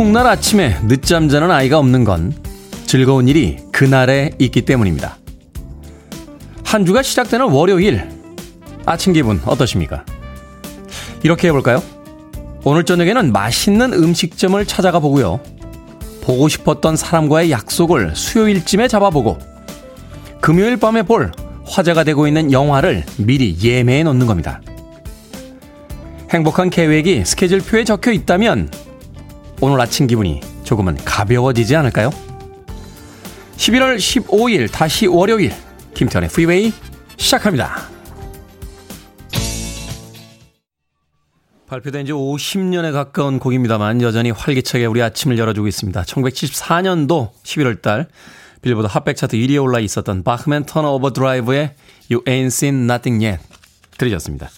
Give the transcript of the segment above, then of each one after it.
소풍날 아침에 늦잠 자는 아이가 없는 건 즐거운 일이 그날에 있기 때문입니다. 한 주가 시작되는 월요일 아침 기분 어떠십니까? 이렇게 해볼까요? 오늘 저녁에는 맛있는 음식점을 찾아가 보고요. 보고 싶었던 사람과의 약속을 수요일쯤에 잡아보고 금요일 밤에 볼 화제가 되고 있는 영화를 미리 예매해 놓는 겁니다. 행복한 계획이 스케줄표에 적혀 있다면 오늘 아침 기분이 조금은 가벼워지지 않을까요? 11월 15일 다시 월요일 김태훈의 프리웨이 시작합니다. 발표된 지 50년에 가까운 곡입니다만 여전히 활기차게 우리 아침을 열어주고 있습니다. 1974년도 11월 달 빌보드 핫백 차트 1위에 올라 있었던 Bachman Turner Overdrive의 You Ain't Seen Nothing Yet 들으셨습니다.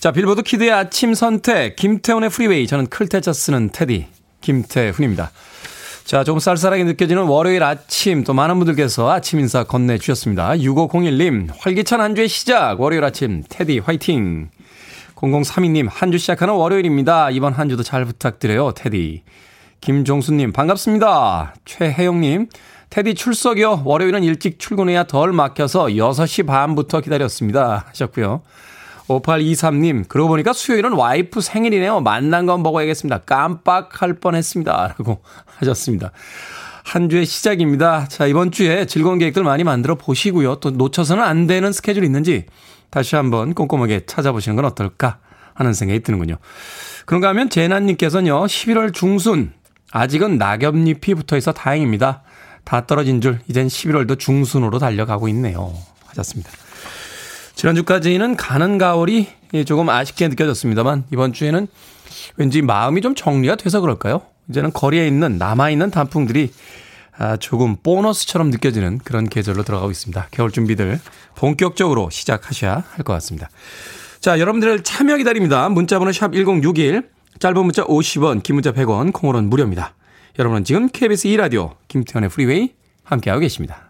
자, 빌보드 kid의 아침 선택, 김태훈의 프리웨이. 저는 클 태 자 쓰는 테디, 김태훈입니다. 자, 조금 쌀쌀하게 느껴지는 월요일 아침, 또 많은 분들께서 아침 인사 건네주셨습니다. 6501님, 활기찬 한 주의 시작, 월요일 아침, 테디 화이팅. 0032님, 한 주 시작하는 월요일입니다. 이번 한 주도 잘 부탁드려요, 테디. 김종수님, 반갑습니다. 최혜영님, 테디 출석이요. 월요일은 일찍 출근해야 덜 막혀서 6시 반부터 기다렸습니다. 하셨고요. 5823님, 그러고 보니까 수요일은 와이프 생일이네요. 만난 건 먹어야겠습니다. 깜빡할 뻔 했습니다. 라고 하셨습니다. 한 주의 시작입니다. 자, 이번 주에 즐거운 계획들 많이 만들어 보시고요. 또 놓쳐서는 안 되는 스케줄 있는지 다시 한번 꼼꼼하게 찾아보시는 건 어떨까 하는 생각이 드는군요. 그런가 하면 재난님께서는요, 11월 중순, 아직은 낙엽잎이 붙어 있어 다행입니다. 다 떨어진 줄, 이젠 11월도 중순으로 달려가고 있네요. 하셨습니다. 지난주까지는 가는 가을이 조금 아쉽게 느껴졌습니다만 이번 주에는 왠지 마음이 좀 정리가 돼서 그럴까요? 이제는 거리에 있는 남아있는 단풍들이 아, 조금 보너스처럼 느껴지는 그런 계절로 들어가고 있습니다. 겨울 준비들 본격적으로 시작하셔야 할 것 같습니다. 자, 여러분들의 참여 기다립니다. 문자번호 샵 1061, 짧은 문자 50원, 긴 문자 100원, 콩으로는 무료입니다. 여러분은 지금 KBS 2라디오 김태훈의 프리웨이 함께하고 계십니다.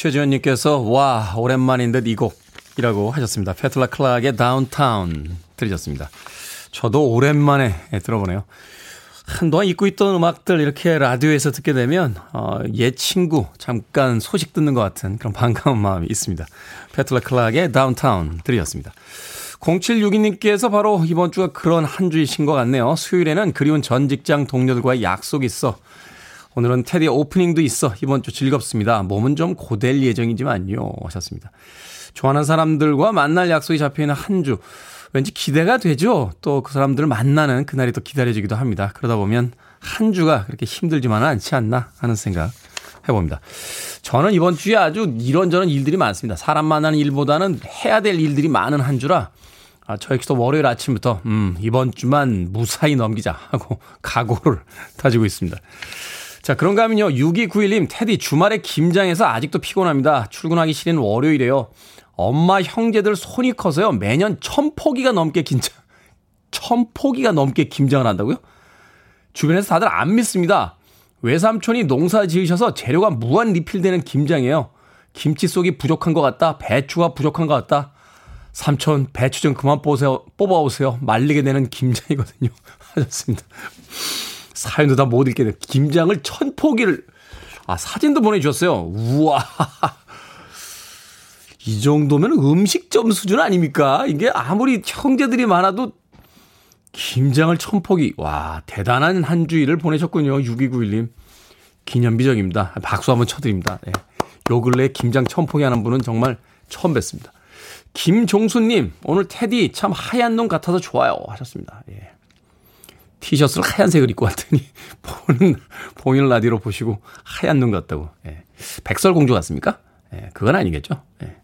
최지현님께서 와 오랜만인 듯 이 곡이라고 하셨습니다. 페틀라 클락의 다운타운 들으셨습니다. 저도 오랜만에 들어보네요. 한동안 잊고 있던 음악들 이렇게 라디오에서 듣게 되면 어, 옛 친구 잠깐 소식 듣는 것 같은 그런 반가운 마음이 있습니다. 페틀라 클락의 다운타운 들으셨습니다. 0762님께서 바로 이번 주가 그런 한 주이신 것 같네요. 수요일에는 그리운 전 직장 동료들과의 약속이 있어 오늘은 테디 오프닝도 있어 이번 주 즐겁습니다. 몸은 좀 고될 예정이지만요. 하셨습니다. 좋아하는 사람들과 만날 약속이 잡혀있는 한 주. 왠지 기대가 되죠. 또 그 사람들을 만나는 그날이 또 기다려지기도 합니다. 그러다 보면 한 주가 그렇게 힘들지만은 않지 않나 하는 생각 해봅니다. 저는 이번 주에 아주 이런저런 일들이 많습니다. 사람 만나는 일보다는 해야 될 일들이 많은 한 주라 아, 저 역시도 월요일 아침부터 음, 이번 주만 무사히 넘기자 하고 각오를 다지고 있습니다. 자, 그런가 하면요. 6291님, 테디, 주말에 김장해서 아직도 피곤합니다. 출근하기 싫은 월요일에요. 엄마, 형제들 손이 커서요. 매년 천 포기가 넘게 김장, 천 포기가 넘게 김장을 한다고요? 주변에서 다들 안 믿습니다. 외삼촌이 농사 지으셔서 재료가 무한 리필되는 김장이에요. 김치 속이 부족한 것 같다. 배추가 부족한 것 같다. 삼촌, 배추 좀 그만 뽑으세요. 뽑아오세요. 말리게 되는 김장이거든요. 하셨습니다. 사연도 다 못 읽게 돼. 김장을 천 포기를, 아, 사진도 보내주셨어요. 우와. 이 정도면 음식점 수준 아닙니까? 이게 아무리 형제들이 많아도 김장을 천 포기. 와, 대단한 한 주일을 보내셨군요. 6291님. 기념비적입니다. 박수 한번 쳐드립니다. 네. 요 근래에 김장 천 포기 하는 분은 정말 처음 뵀습니다. 김종수님, 오늘 테디 참 하얀 눈 같아서 좋아요. 하셨습니다. 예. 티셔츠를 하얀색을 입고 왔더니 보는 보이는 라디오로 보시고 하얀 눈 같다고. 예. 백설공주 같습니까? 예, 그건 아니겠죠. 예.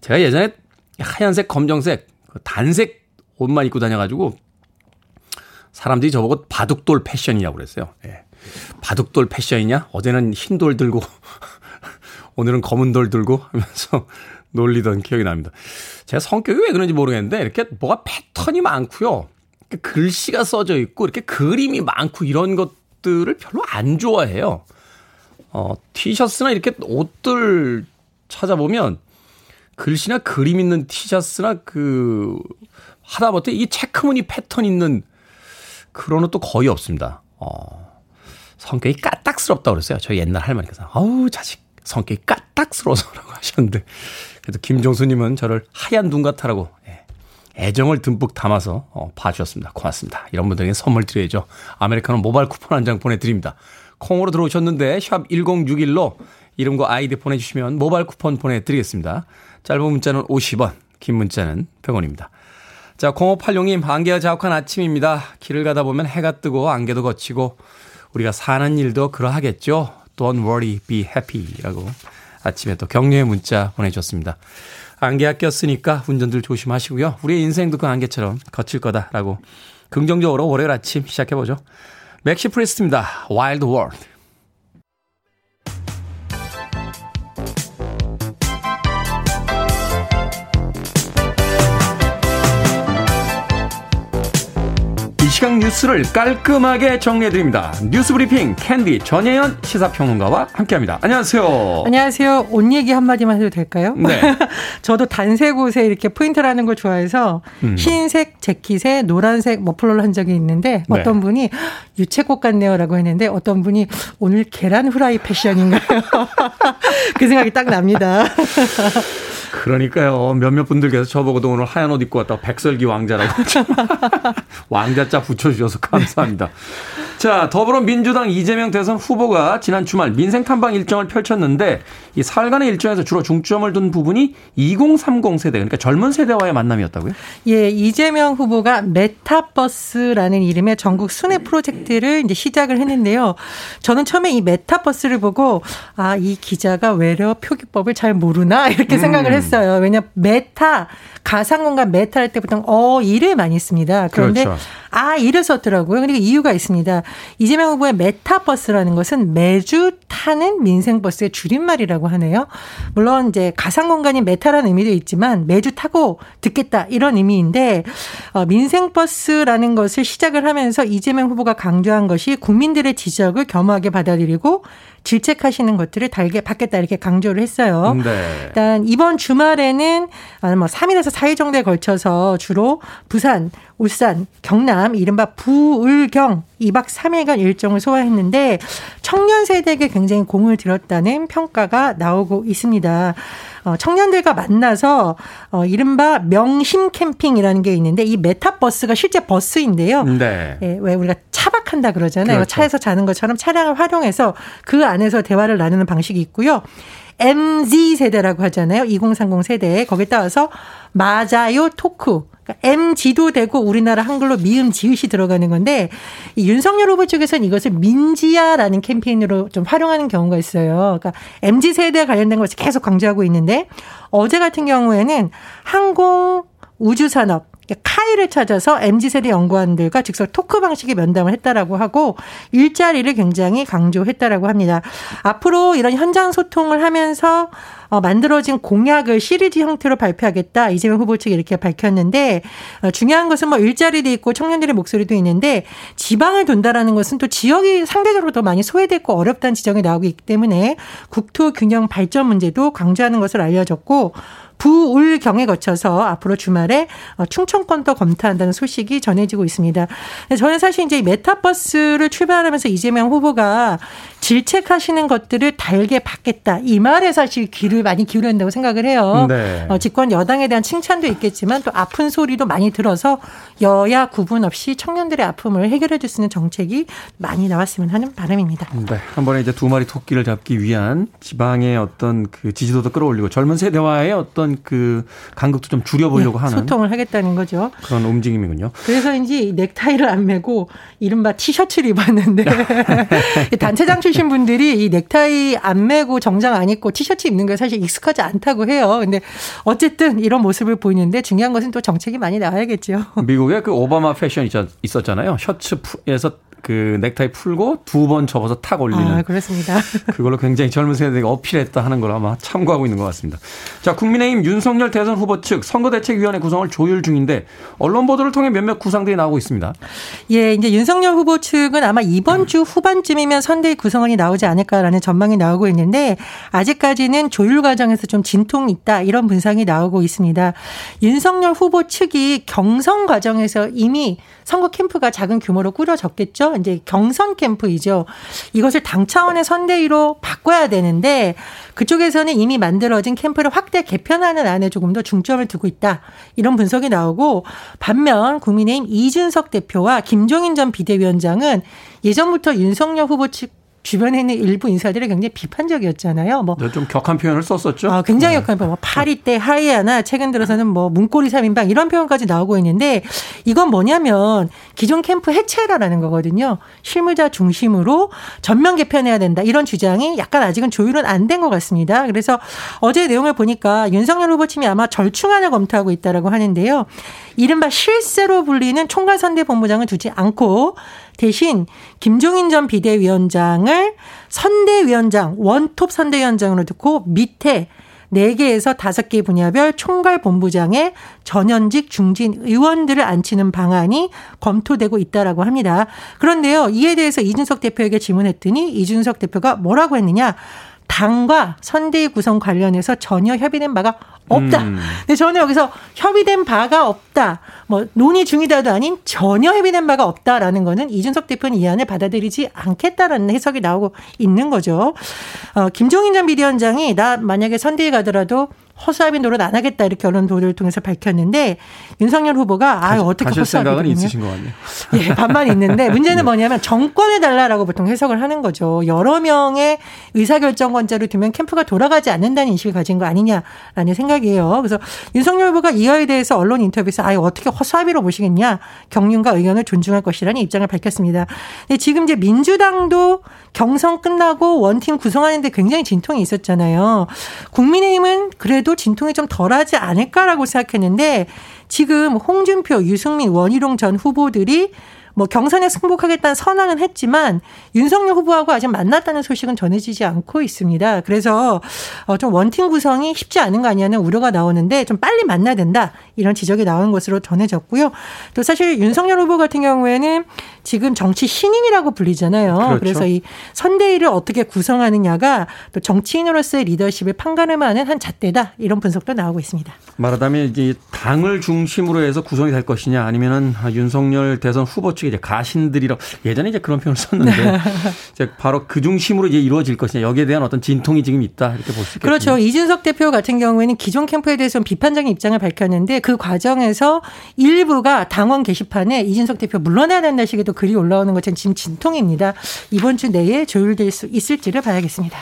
제가 예전에 하얀색, 검정색, 그 단색 옷만 입고 다녀가지고 사람들이 저보고 바둑돌 패션이냐고 그랬어요. 예. 바둑돌 패션이냐? 어제는 흰 돌 들고 오늘은 검은 돌 들고 하면서 놀리던 기억이 납니다. 제가 성격이 왜 그런지 모르겠는데 이렇게 뭐가 패턴이 많고요. 글씨가 써져 있고 이렇게 그림이 많고 이런 것들을 별로 안 좋아해요. 어, 티셔츠나 이렇게 옷들 찾아보면 글씨나 그림 있는 티셔츠나 그 하다못해 이 체크무늬 패턴 있는 그런 옷도 거의 없습니다. 어, 성격이 까딱스럽다고 그랬어요. 저희 옛날 할머니께서. 어우, 자식. 성격이 까딱스러워서라고 하셨는데. 그래도 김종수님은 저를 하얀 눈 같아라고 예, 애정을 듬뿍 담아서 어, 봐주셨습니다. 고맙습니다. 이런 분들에게 선물 드려야죠. 아메리카노 모바일 쿠폰 한 장 보내드립니다. 콩으로 들어오셨는데 샵 1061로 이름과 아이디 보내주시면 모바일 쿠폰 보내드리겠습니다. 짧은 문자는 50원, 긴 문자는 100원입니다. 자, 0586님, 안개가 자욱한 아침입니다. 길을 가다 보면 해가 뜨고 안개도 거치고 우리가 사는 일도 그러하겠죠. Don't worry, be happy. 라고 아침에 또 격려의 문자 보내주셨습니다. 안개가 꼈으니까 운전들 조심하시고요. 우리의 인생도 그 안개처럼 걷힐 거다라고 긍정적으로 월요일 아침 시작해보죠. Maxi Priest입니다. Wild World. 시각 뉴스를 깔끔하게 정리해드립니다. 뉴스 브리핑 캔디 전예현 시사평론가와 함께합니다. 안녕하세요. 안녕하세요. 옷 얘기 한마디만 해도 될까요? 네. 저도 단색 옷에 이렇게 포인트를 하는 걸 좋아해서 음. 흰색 재킷에 노란색 머플러를 한 적이 있는데 네. 어떤 네. 분이 유채꽃 같네요라고 했는데 어떤 분이 오늘 계란 후라이 패션인가요? 그 생각이 딱 납니다. 그러니까요. 몇몇 분들께서 저보고도 오늘 하얀 옷 입고 왔다고 백설기 왕자라고. 왕자자 붙여주셔서 감사합니다. 자, 더불어민주당 이재명 대선 후보가 지난 주말 민생 탐방 일정을 펼쳤는데 이 사흘간의 일정에서 주로 중점을 둔 부분이 2030 세대 그러니까 젊은 세대와의 만남이었다고요? 예, 이재명 후보가 메타버스라는 이름의 전국 순회 프로젝트를 이제 시작을 했는데요. 저는 처음에 이 메타버스를 보고 아, 이 기자가 외래어 표기법을 잘 모르나 이렇게 생각을 음. 했어요. 왜냐 메타 가상공간 메타 할 때부터 어 이를 많이 씁니다. 그런데 그렇죠. 아 이를 썼더라고요. 그러니까 이유가 있습니다. 이재명 후보의 메타버스라는 것은 매주 타는 민생버스의 줄임말이라고 하네요. 물론 이제 가상공간이 메타라는 의미도 있지만 매주 타고 듣겠다 이런 의미인데 어, 민생버스라는 것을 시작을 하면서 이재명 후보가 강조한 것이 국민들의 지적을 겸허하게 받아들이고 질책하시는 것들을 달게 받겠다 이렇게 강조를 했어요. 네. 일단 이번 주말에는 뭐 3일에서 4일 정도에 걸쳐서 주로 부산, 울산, 경남, 이른바 부울경 2박 3일간 일정을 소화했는데 청년 세대에게 굉장히 공을 들였다는 평가가 나오고 있습니다. 어, 청년들과 만나서 어, 이른바 명심 캠핑이라는 게 있는데 이 메타버스가 실제 버스인데요. 네. 예, 왜 우리가 차박한다 그러잖아요. 그렇죠. 차에서 자는 것처럼 차량을 활용해서 그 안에서 대화를 나누는 방식이 있고요. MZ 세대라고 하잖아요. 2030 세대. 거기에 따라서 맞아요 토크. 그러니까 MG도 되고 우리나라 한글로 미음 지읒이 들어가는 건데 이 윤석열 후보 쪽에서는 이것을 민지야라는 캠페인으로 좀 활용하는 경우가 있어요. 그러니까 MZ 세대에 관련된 것을 계속 강조하고 있는데 어제 같은 경우에는 항공 우주산업 카이를 찾아서 MZ세대 연구원들과 직접 토크 방식의 면담을 했다라고 하고 일자리를 굉장히 강조했다라고 합니다. 앞으로 이런 현장 소통을 하면서 어, 만들어진 공약을 시리즈 형태로 발표하겠다 이재명 후보 측이 이렇게 밝혔는데 어, 중요한 것은 뭐 일자리도 있고 청년들의 목소리도 있는데 지방을 돈다라는 것은 또 지역이 상대적으로 더 많이 소외됐고 어렵다는 지적이 나오고 있기 때문에 국토 균형 발전 문제도 강조하는 것을 알려졌고 부울경에 거쳐서 앞으로 주말에 어, 충청권도 검토한다는 소식이 전해지고 있습니다. 저는 사실 이제 메타버스를 출발하면서 이재명 후보가 질책하시는 것들을 달게 받겠다. 이 말에 사실 귀를 많이 기울였다고 생각을 해요. 네. 어, 집권 여당에 대한 칭찬도 있겠지만 또 아픈 소리도 많이 들어서 여야 구분 없이 청년들의 아픔을 해결해 줄 수 있는 정책이 많이 나왔으면 하는 바람입니다. 네. 한 번에 이제 두 마리 토끼를 잡기 위한 지방의 어떤 그 지지도도 끌어올리고 젊은 세대와의 어떤 어떤 그 간극도 좀 줄여보려고 네, 하는 소통을 하겠다는 거죠. 그런 움직임이군요. 그래서인지 넥타이를 안 메고 이른바 티셔츠를 입었는데 단체장 출신 분들이 이 넥타이 안 메고 정장 안 입고 티셔츠 입는 게 사실 익숙하지 않다고 해요. 근데 어쨌든 이런 모습을 보이는데 중요한 것은 또 정책이 많이 나와야겠죠. 미국에 그 오바마 패션 있었잖아요. 셔츠에서 그 넥타이 풀고 두 번 접어서 탁 올리는. 아, 그렇습니다. 그걸로 굉장히 젊은 세대가 어필했다 하는 걸 아마 참고하고 있는 것 같습니다. 자, 국민의힘 윤석열 대선 후보 측 선거대책위원회 구성을 조율 중인데 언론 보도를 통해 몇몇 구상들이 나오고 있습니다. 예, 이제 윤석열 후보 측은 아마 이번 주 후반쯤이면 선대위 구성원이 나오지 않을까라는 전망이 나오고 있는데 아직까지는 조율 과정에서 좀 진통이 있다 이런 분상이 나오고 있습니다. 윤석열 후보 측이 경선 과정에서 이미 선거 캠프가 작은 규모로 꾸려졌겠죠. 이제 경선 캠프이죠. 이것을 당 차원의 선대위로 바꿔야 되는데 그쪽에서는 이미 만들어진 캠프를 확대 개편 하는 안에 조금 더 중점을 두고 있다. 이런 분석이 나오고 반면 국민의힘 이준석 대표와 김종인 전 비대위원장은 예전부터 윤석열 후보 측 주변에 있는 일부 인사들이 굉장히 비판적이었잖아요. 뭐. 네, 좀 격한 표현을 썼었죠. 아, 굉장히 네. 격한 표현. 뭐 파리 때 하이아나 최근 들어서는 뭐 문고리 3인방 이런 표현까지 나오고 있는데 이건 뭐냐면 기존 캠프 해체라는 거거든요. 실무자 중심으로 전면 개편해야 된다. 이런 주장이 약간 아직은 조율은 안 된 것 같습니다. 그래서 어제 내용을 보니까 윤석열 후보팀이 아마 절충안을 검토하고 있다라고 하는데요. 이른바 실세로 불리는 총괄선대본부장을 두지 않고 대신 김종인 전 비대위원장을 선대위원장, 원톱 선대위원장으로 두고 밑에 4개에서 5개 분야별 총괄 본부장의 전현직 중진 의원들을 앉히는 방안이 검토되고 있다라고 합니다. 그런데요, 이에 대해서 이준석 대표에게 질문했더니 이준석 대표가 뭐라고 했느냐? 당과 선대위 구성 관련해서 전혀 협의된 바가 없다. 음. 근데 저는 여기서 협의된 바가 없다. 뭐 논의 중이다도 아닌 전혀 협의된 바가 없다라는 거는 이준석 대표는 이 안을 받아들이지 않겠다라는 해석이 나오고 있는 거죠. 어, 김종인 전 비대위원장이 나 만약에 선대위 가더라도 허수아비 노릇 안 하겠다 이렇게 언론 보도를 통해서 밝혔는데 윤석열 후보가 아 어떻게 허수아비 생각은 있으신 것 같네요. 예, 반만 있는데 문제는 네. 뭐냐면 정권에 달라라고 보통 해석을 하는 거죠. 여러 명의 의사결정권자를 두면 캠프가 돌아가지 않는다는 인식을 가진 거 아니냐라는 생각이에요. 그래서 윤석열 후보가 이거에 대해서 언론 인터뷰에서 아 어떻게 허수아비로 보시겠냐 경륜과 의견을 존중할 것이라는 입장을 밝혔습니다. 근데 지금 이제 민주당도 경선 끝나고 원팀 구성하는데 굉장히 진통이 있었잖아요. 국민의힘은 그래도 진통이 좀 덜하지 않을까라고 생각했는데 지금 홍준표, 유승민, 원희룡 전 후보들이 뭐 경선에 승복하겠다는 선언은 했지만 윤석열 후보하고 아직 만났다는 소식은 전해지지 않고 있습니다. 그래서 어, 좀 원팀 구성이 쉽지 않은 거 아니냐는 우려가 나오는데 좀 빨리 만나야 된다 이런 지적이 나온 것으로 전해졌고요. 또 사실 윤석열 후보 같은 경우에는 지금 정치 신인이라고 불리잖아요. 그렇죠. 그래서 이 선대위를 어떻게 구성하느냐가 또 정치인으로서의 리더십을 판가름 하는 한 잣대다 이런 분석도 나오고 있습니다. 말하자면 이제 당을 중심으로 해서 구성이 될 것이냐 아니면은 윤석열 대선 후보 측 이제 가신들이라 예전에 이제 그런 표현을 썼는데 이제 바로 그 중심으로 이제 이루어질 것이냐 여기에 대한 어떤 진통이 지금 있다 이렇게 볼 수 있겠죠. 그렇죠. 이준석 대표 같은 경우에는 기존 캠프에 대해서 비판적인 입장을 밝혔는데 그 과정에서 일부가 당원 게시판에 이준석 대표 된다 식의 글이 올라오는 것은 지금 진통입니다. 이번 주 내에 조율될 수 있을지를 봐야겠습니다.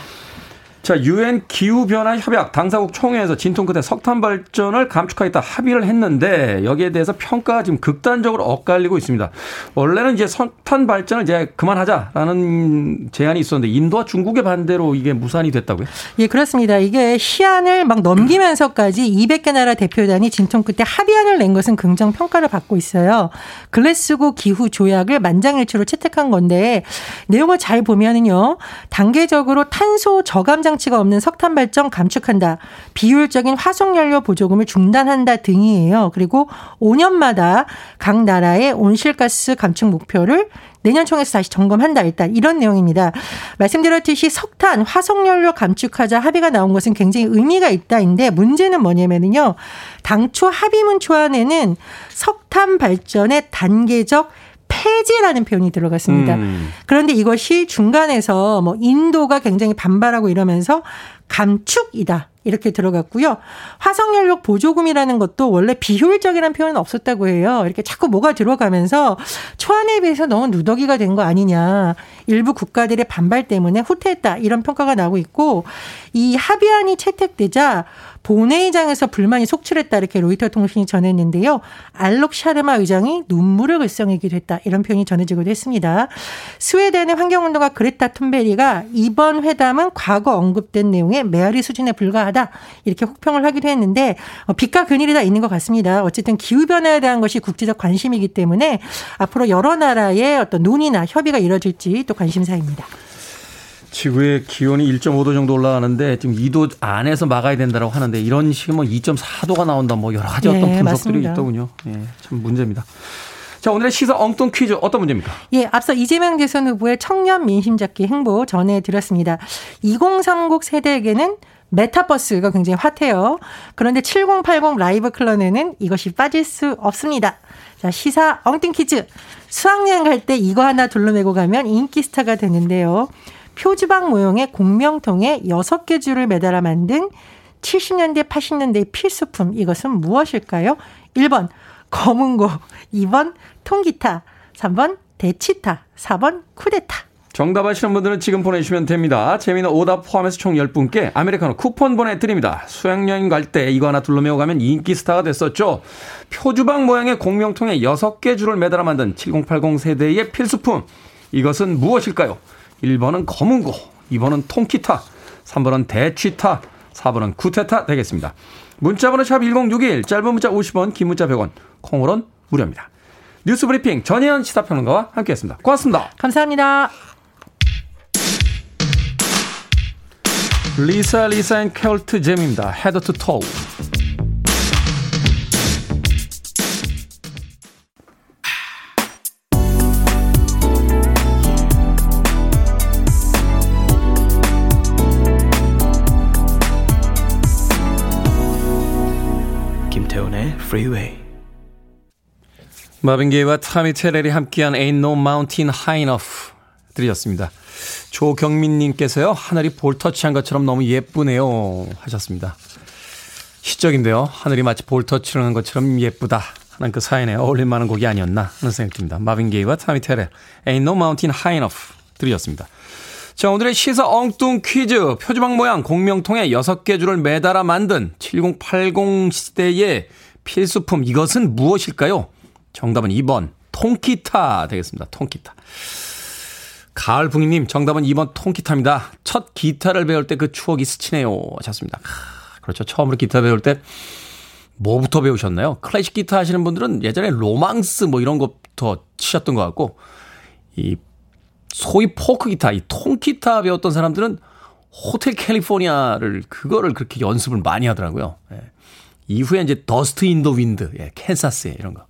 자, 유엔 기후변화 협약 당사국 총회에서 진통 끝에 석탄 발전을 감축하겠다 합의를 했는데 여기에 대해서 평가가 지금 극단적으로 엇갈리고 있습니다. 원래는 이제 석탄 발전을 이제 그만하자라는 제안이 있었는데 인도와 중국의 반대로 이게 무산이 됐다고요? 예, 그렇습니다. 이게 시한을 막 넘기면서까지 200개 나라 대표단이 진통 끝에 합의안을 낸 것은 긍정 평가를 받고 있어요. 글래스고 기후 조약을 만장일치로 채택한 건데 내용을 잘 보면은요. 단계적으로 탄소 저감장 장치가 없는 석탄 발전 감축한다. 비효율적인 화석 연료 보조금을 중단한다 등이에요. 그리고 5년마다 각 나라의 온실가스 감축 목표를 내년 총에서 다시 점검한다. 일단 이런 내용입니다. 말씀드렸듯이 석탄, 화석연료 감축하자 합의가 나온 것은 굉장히 의미가 있다인데 문제는 뭐냐면요. 당초 합의문 초안에는 석탄 발전의 단계적 폐지라는 표현이 들어갔습니다. 음. 그런데 이것이 중간에서 뭐 인도가 굉장히 반발하고 이러면서 감축이다. 이렇게 들어갔고요. 화석연료 보조금이라는 것도 원래 비효율적이라는 표현은 없었다고 해요. 이렇게 자꾸 뭐가 들어가면서 초안에 비해서 너무 누더기가 된 거 아니냐. 일부 국가들의 반발 때문에 후퇴했다. 이런 평가가 나오고 있고 이 합의안이 채택되자 본회의장에서 불만이 속출했다 이렇게 로이터 통신이 전했는데요. 알록 샤르마 의장이 눈물을 글썽이기도 했다 이런 표현이 전해지기도 했습니다. 스웨덴의 환경운동가 그레타 툰베리가 이번 회담은 과거 언급된 내용의 메아리 수준에 불과하다 이렇게 혹평을 하기도 했는데 어, 빛과 근일이 다 있는 것 같습니다. 어쨌든 기후 변화에 대한 것이 국제적 관심이기 때문에 앞으로 여러 나라의 어떤 논의나 협의가 이뤄질지 또 관심사입니다. 지구의 기온이 1.5도 정도 올라가는데 지금 2도 안에서 막아야 된다고 하는데 이런 식의 뭐 2.4도가 나온다 뭐 여러 가지 어떤 네, 분석들이 맞습니다. 있더군요. 예, 참 문제입니다. 자, 오늘의 시사 엉뚱 퀴즈 어떤 문제입니까? 예, 앞서 이재명 대선 후보의 청년 민심 잡기 행보 전해드렸습니다. 2030 세대에게는 메타버스가 굉장히 핫해요. 그런데 7080 라이브 클런에는 이것이 빠질 수 없습니다. 자, 시사 엉뚱 퀴즈. 수학여행 갈 때 이거 하나 둘러매고 가면 인기 스타가 되는데요. 표지방 모형의 공명통에 6개 줄을 매달아 만든 70년대, 80년대의 필수품. 이것은 무엇일까요? 1번 검은고, 2번 통기타, 3번 대치타, 4번 쿠데타. 정답 아시는 분들은 지금 보내주시면 됩니다. 재미는 오답 포함해서 총 10분께 아메리카노 쿠폰 보내드립니다. 수행여행 갈 때 이거 하나 둘러매고 가면 인기 스타가 됐었죠. 표주박 모양의 공명통에 6개 줄을 매달아 만든 7080 세대의 필수품. 이것은 무엇일까요? 1번은 거문고, 2번은 통기타, 3번은 대취타, 4번은 쿠데타 되겠습니다. 문자번호 샵 1061, 짧은 문자 50원, 긴 문자 100원, 콩으론 무료입니다. 뉴스 브리핑 전예현 시사평론가와 함께했습니다. 고맙습니다. 감사합니다. Lisa Lisa and Cult Jam입니다. Head to Toe. 김태훈의 Freeway. 마빈 게이와 타미 테렐이 함께한 Ain't No Mountain High Enough 들으셨습니다. 조경민님께서요, 하늘이 볼터치한 것처럼 너무 예쁘네요. 하셨습니다. 시적인데요. 하늘이 마치 볼터치를 한 것처럼 예쁘다. 하는 그 사연에 어울릴 만한 곡이 아니었나 하는 생각이 듭니다. 마빈 게이와 타미 테렐, Ain't No Mountain High Enough 들으셨습니다. 자, 오늘의 시사 엉뚱 퀴즈. 표지방 모양 공명통에 6개 줄을 매달아 만든 7080 시대의 필수품. 이것은 무엇일까요? 정답은 2번. 통기타 되겠습니다. 통기타. 가을 붕이님, 정답은 2번 통기타입니다. 첫 기타를 배울 때 그 추억이 스치네요. 하셨습니다. 그렇죠. 처음으로 기타 배울 때 뭐부터 배우셨나요? 클래식 기타 하시는 분들은 예전에 로망스 뭐 이런 것부터 치셨던 것 같고, 이 소위 포크 기타, 이 통기타 배웠던 사람들은 호텔 캘리포니아를 그거를 그렇게 연습을 많이 하더라고요. 예. 이후에 이제 Dust in the Wind, 예, 캔사스의 이런 거.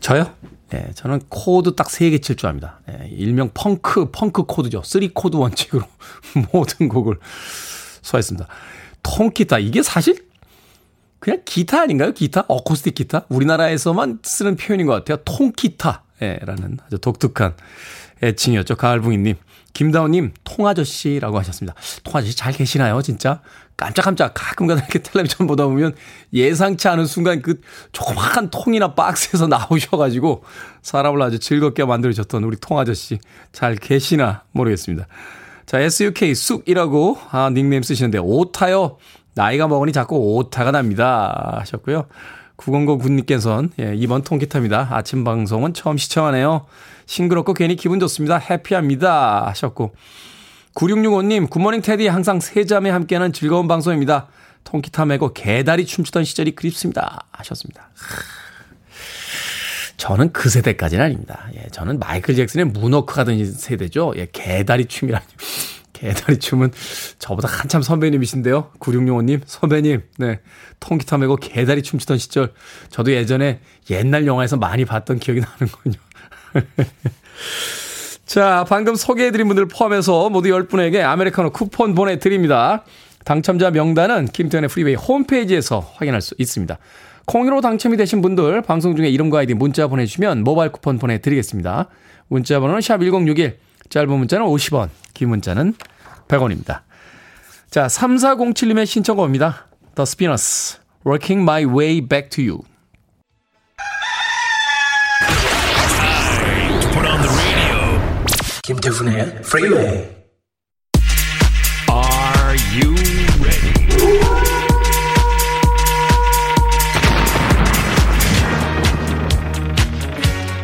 저요? 예, 저는 코드 딱 세 개 칠 줄 압니다. 예, 일명 펑크, 펑크 코드죠. 3 코드 원칙으로 모든 곡을 소화했습니다. 통기타, 이게 사실 그냥 기타 아닌가요? 기타? 어쿠스틱 기타? 우리나라에서만 쓰는 표현인 것 같아요. 통기타. 예, 라는 아주 독특한 애칭이었죠. 가을붕이님. 김다운님, 통아저씨라고 하셨습니다. 통아저씨 잘 계시나요? 진짜? 깜짝깜짝 가끔가다 이렇게 텔레비전 보다 보면 예상치 않은 순간 그 조그마한 통이나 박스에서 나오셔가지고 사람을 아주 즐겁게 만들어줬던 우리 통아저씨 잘 계시나 모르겠습니다. 자, SUK 쑥이라고 아, 닉네임 쓰시는데 오타요. 나이가 먹으니 자꾸 오타가 납니다. 하셨고요. 9009님께서는 예, 이번 통기타입니다. 아침 방송은 처음 시청하네요. 싱그럽고 괜히 기분 좋습니다. happy합니다. 하셨고 9665님 good morning 테디 항상 세자매 함께하는 즐거운 방송입니다. 통기타 메고 개다리 춤추던 시절이 그립습니다. 하셨습니다. 저는 그 세대까지는 아닙니다. 예, 저는 마이클 잭슨의 문워크 하던 세대죠. 예, 개다리 춤이라니. 개다리 춤은 저보다 한참 선배님이신데요. 9665님, 선배님, 네. 통기타 메고 개다리 춤추던 시절. 저도 예전에 옛날 영화에서 많이 봤던 기억이 나는군요. 자, 방금 소개해드린 분들 포함해서 모두 10분에게 아메리카노 쿠폰 보내드립니다. 당첨자 명단은 김태훈의 프리웨이 홈페이지에서 확인할 수 있습니다. 콩으로 당첨이 되신 분들 방송 중에 이름과 아이디 문자 보내주시면 모바일 쿠폰 보내드리겠습니다. 문자 번호는 샵1061, 짧은 문자는 50원, 긴 문자는 100원입니다. 자, 3407님의 신청곡입니다. The Spinners, Working My Way Back to You. 김태훈의 Freeway. Are you ready?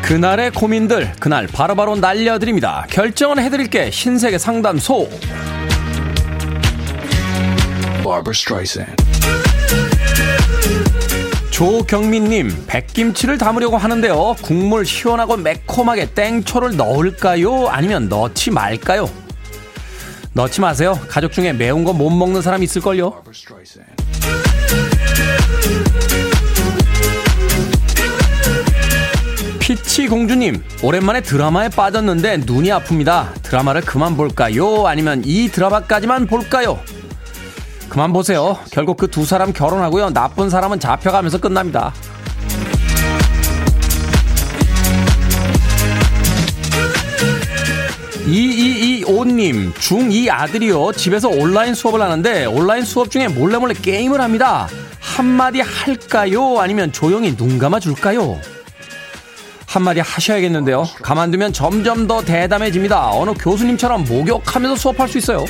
그날의 고민들, 그날 바로 바로 날려드립니다. 결정은 해드릴게, 신세계 상담소. Barbara Streisand. 조경민님, 백김치를 담으려고 하는데요. 국물 시원하고 매콤하게 땡초를 넣을까요? 아니면 넣지 말까요? 넣지 마세요. 가족 중에 매운 거 못 먹는 사람 있을걸요? 피치 공주님, 오랜만에 드라마에 빠졌는데 눈이 아픕니다. 드라마를 그만 볼까요? 아니면 이 드라마까지만 볼까요? 그만 보세요. 결국 그 두 사람 결혼하고요. 나쁜 사람은 잡혀가면서 끝납니다. 2225님, 중2 아들이요. 집에서 온라인 수업을 하는데 온라인 수업 중에 몰래 몰래 게임을 합니다. 한마디 할까요? 아니면 조용히 눈 감아 줄까요? 한마디 하셔야겠는데요. 가만두면 점점 더 대담해집니다. 어느 교수님처럼 목욕하면서 수업할 수 있어요.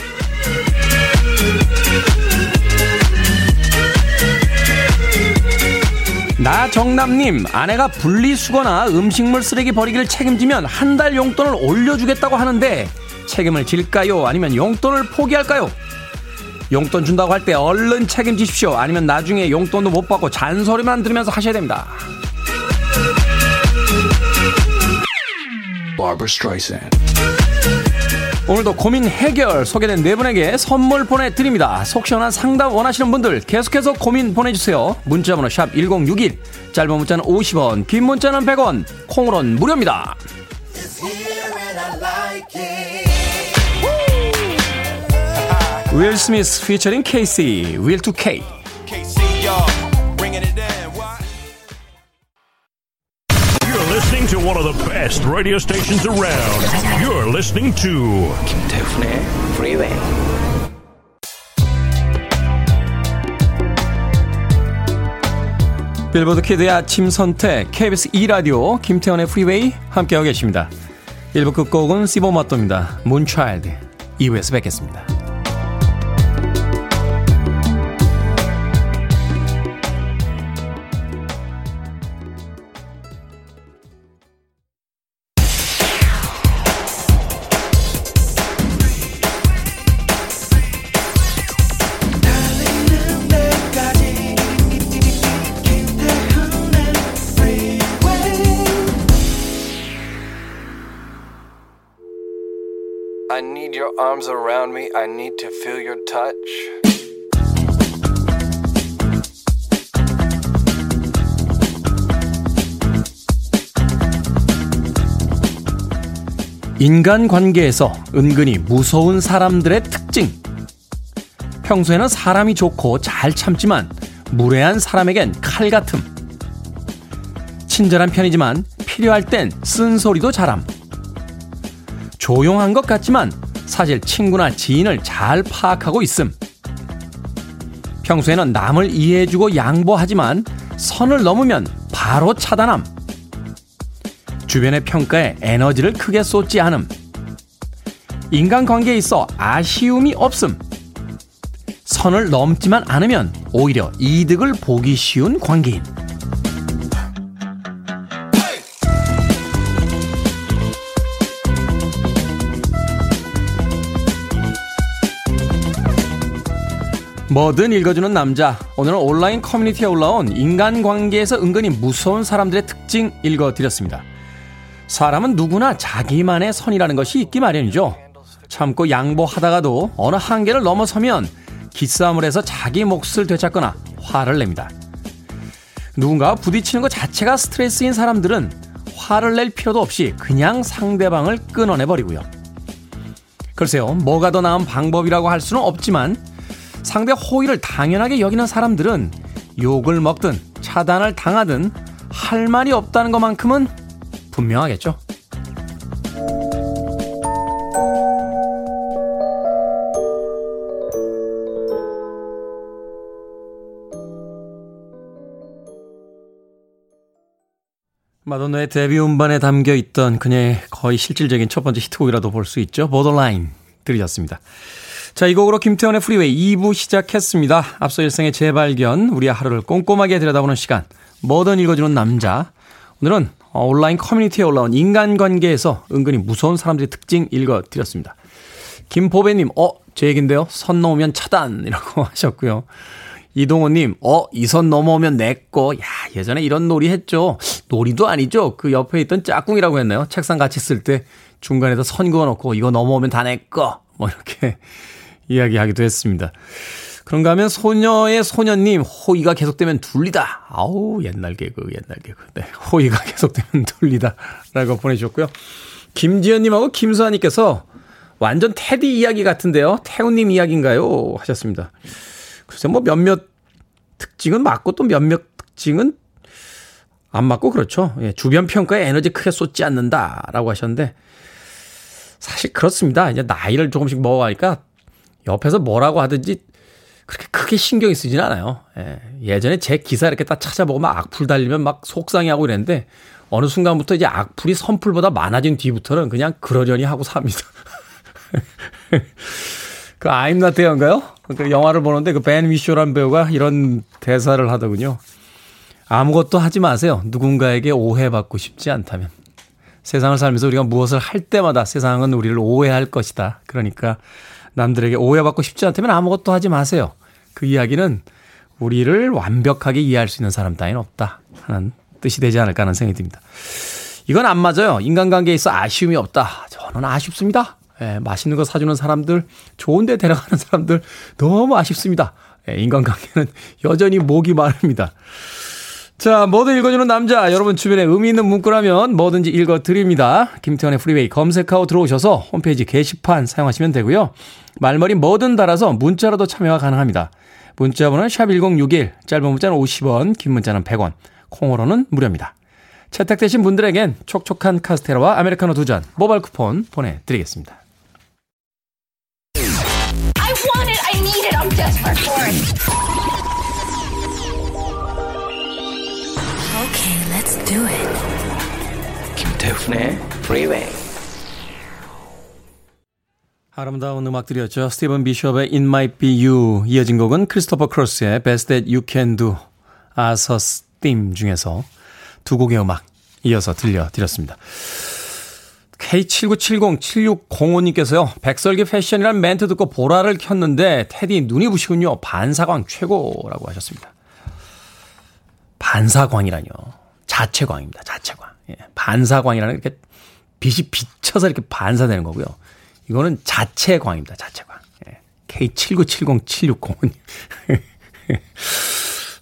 나정남님, 아내가 분리수거나 음식물 쓰레기 버리기를 책임지면 한 달 용돈을 올려주겠다고 하는데 책임을 질까요? 아니면 용돈을 포기할까요? 용돈 준다고 할 때 얼른 책임지십시오. 아니면 나중에 용돈도 못 받고 잔소리만 들으면서 하셔야 됩니다. Barbara Streisand. 오늘도 고민 해결 소개된 네 분에게 선물 보내드립니다. 속 시원한 상담 원하시는 분들 계속해서 고민 보내주세요. 문자번호 샵 1061, 짧은 문자는 50원, 긴 문자는 100원, 콩으로는 무료입니다. 윌 스미스 피처링 케이시, 윌 투. KC, best radio stations around. You're listening to 김태훈의 Freeway. 빌보드 키드의 아침 선택 KBS 2라디오 김태훈의 프리웨이 함께하고 계십니다. 1부 끝곡은 Cibo Matto입니다. Moonchild 2부에서 뵙겠습니다. Your arms around me. I need to feel your touch. 인간 관계에서 은근히 무서운 사람들의 특징. 평소에는 사람이 좋고 잘 참지만 무례한 사람에겐 칼 같음. 친절한 편이지만 필요할 땐 쓴소리도 잘함. 조용한 것 같지만 사실 친구나 지인을 잘 파악하고 있음. 평소에는 남을 이해해주고 양보하지만 선을 넘으면 바로 차단함. 주변의 평가에 에너지를 크게 쏟지 않음. 인간관계에 있어 아쉬움이 없음. 선을 넘지만 않으면 오히려 이득을 보기 쉬운 관계인. 뭐든 읽어주는 남자. 오늘은 온라인 커뮤니티에 올라온 인간관계에서 은근히 무서운 사람들의 특징 읽어드렸습니다. 사람은 누구나 자기만의 선이라는 것이 있기 마련이죠. 참고 양보하다가도 어느 한계를 넘어서면 기싸움을 해서 자기 몫을 되찾거나 화를 냅니다. 누군가와 부딪히는 것 자체가 스트레스인 사람들은 화를 낼 필요도 없이 그냥 상대방을 끊어내버리고요. 글쎄요, 뭐가 더 나은 방법이라고 할 수는 없지만 상대 호의를 당연하게 여기는 사람들은 욕을 먹든 차단을 당하든 할 말이 없다는 것만큼은 분명하겠죠. 마돈나의 데뷔 음반에 담겨 있던 그녀의 거의 실질적인 첫 번째 히트곡이라도 볼 수 있죠. 보더라인 들으셨습니다. 자, 이 곡으로 김태훈의 프리웨이 2부 시작했습니다. 앞서 일상의 재발견, 우리의 하루를 꼼꼼하게 들여다보는 시간, 뭐든 읽어주는 남자. 오늘은 온라인 커뮤니티에 올라온 인간관계에서 은근히 무서운 사람들의 특징 읽어드렸습니다. 김보배님, 어, 제 얘긴데요. 선 넘으면 차단이라고 하셨고요. 이동호님, 어, 이 선 넘어오면 내꺼. 야, 예전에 이런 놀이 했죠. 놀이도 아니죠. 그 옆에 있던 짝꿍이라고 했나요? 책상 같이 쓸 때 중간에다 선 그어놓고 이거 넘어오면 다 내꺼. 뭐 이렇게 이야기하기도 했습니다. 그런가 하면 소녀의 소녀님, 호의가 계속되면 둘리다. 아우, 옛날 개그, 옛날 개그. 네, 호의가 계속되면 둘리다. 라고 보내주셨고요. 김지연님하고 김수아님께서 완전 테디 이야기 같은데요. 태우님 이야기인가요? 하셨습니다. 글쎄 뭐 몇몇 특징은 맞고 또 몇몇 특징은 안 맞고 그렇죠. 예, 주변 평가에 에너지 크게 쏟지 않는다라고 하셨는데 사실 그렇습니다. 이제 나이를 조금씩 먹어가니까 옆에서 뭐라고 하든지 그렇게 크게 신경이 쓰진 않아요. 예, 예전에 제 기사 이렇게 딱 찾아보고 막 악플 달리면 막 속상해하고 이랬는데 어느 순간부터 이제 악플이 선플보다 많아진 뒤부터는 그냥 그러려니 하고 삽니다. 그 I'm not there인가요? 그 영화를 보는데 그벤 위쇼란 배우가 이런 대사를 하더군요. 아무것도 하지 마세요. 누군가에게 오해받고 싶지 않다면. 세상을 살면서 우리가 무엇을 할 때마다 세상은 우리를 오해할 것이다. 그러니까 남들에게 오해받고 싶지 않다면 아무것도 하지 마세요. 그 이야기는 우리를 완벽하게 이해할 수 있는 사람 따위는 없다. 하는 뜻이 되지 않을까 하는 생각이 듭니다. 이건 안 맞아요. 인간관계에 있어 아쉬움이 없다. 저는 아쉽습니다. 예, 맛있는 거 사주는 사람들, 좋은 데 데려가는 사람들 너무 아쉽습니다. 예, 인간관계는 여전히 목이 마릅니다. 자, 뭐든 읽어주는 남자. 여러분 주변에 의미 있는 문구라면 뭐든지 읽어드립니다. 김태훈의 프리웨이 검색하고 들어오셔서 홈페이지 게시판 사용하시면 되고요. 말머리 뭐든 달아서 문자로도 참여가 가능합니다. 문자 번호는 샵1061, 짧은 문자는 50원, 긴 문자는 100원, 콩으로는 무료입니다. 채택되신 분들에겐 촉촉한 카스테라와 아메리카노 두 잔 모바일 쿠폰 보내드리겠습니다. I want it. I need it. I'm desperate for it. Do it. 김태훈의 Freeway. 아름다운 음악들이었죠. 스티븐 비숍의 It Might Be You 이어진 곡은 크리스토퍼 크로스의 Best That You Can Do 아서스 팀 중에서 두 곡의 음악 이어서 들려드렸습니다. K79707605님께서요. 백설기 패션이란 멘트 듣고 보라를 켰는데 테디 눈이 부시군요. 반사광 최고라고 하셨습니다. 반사광이라뇨. 자체광입니다. 자체광. 예. 반사광이라는 이렇게 빛이 비쳐서 이렇게 반사되는 거고요. 이거는 자체광입니다. 자체광. 예. K79707605님.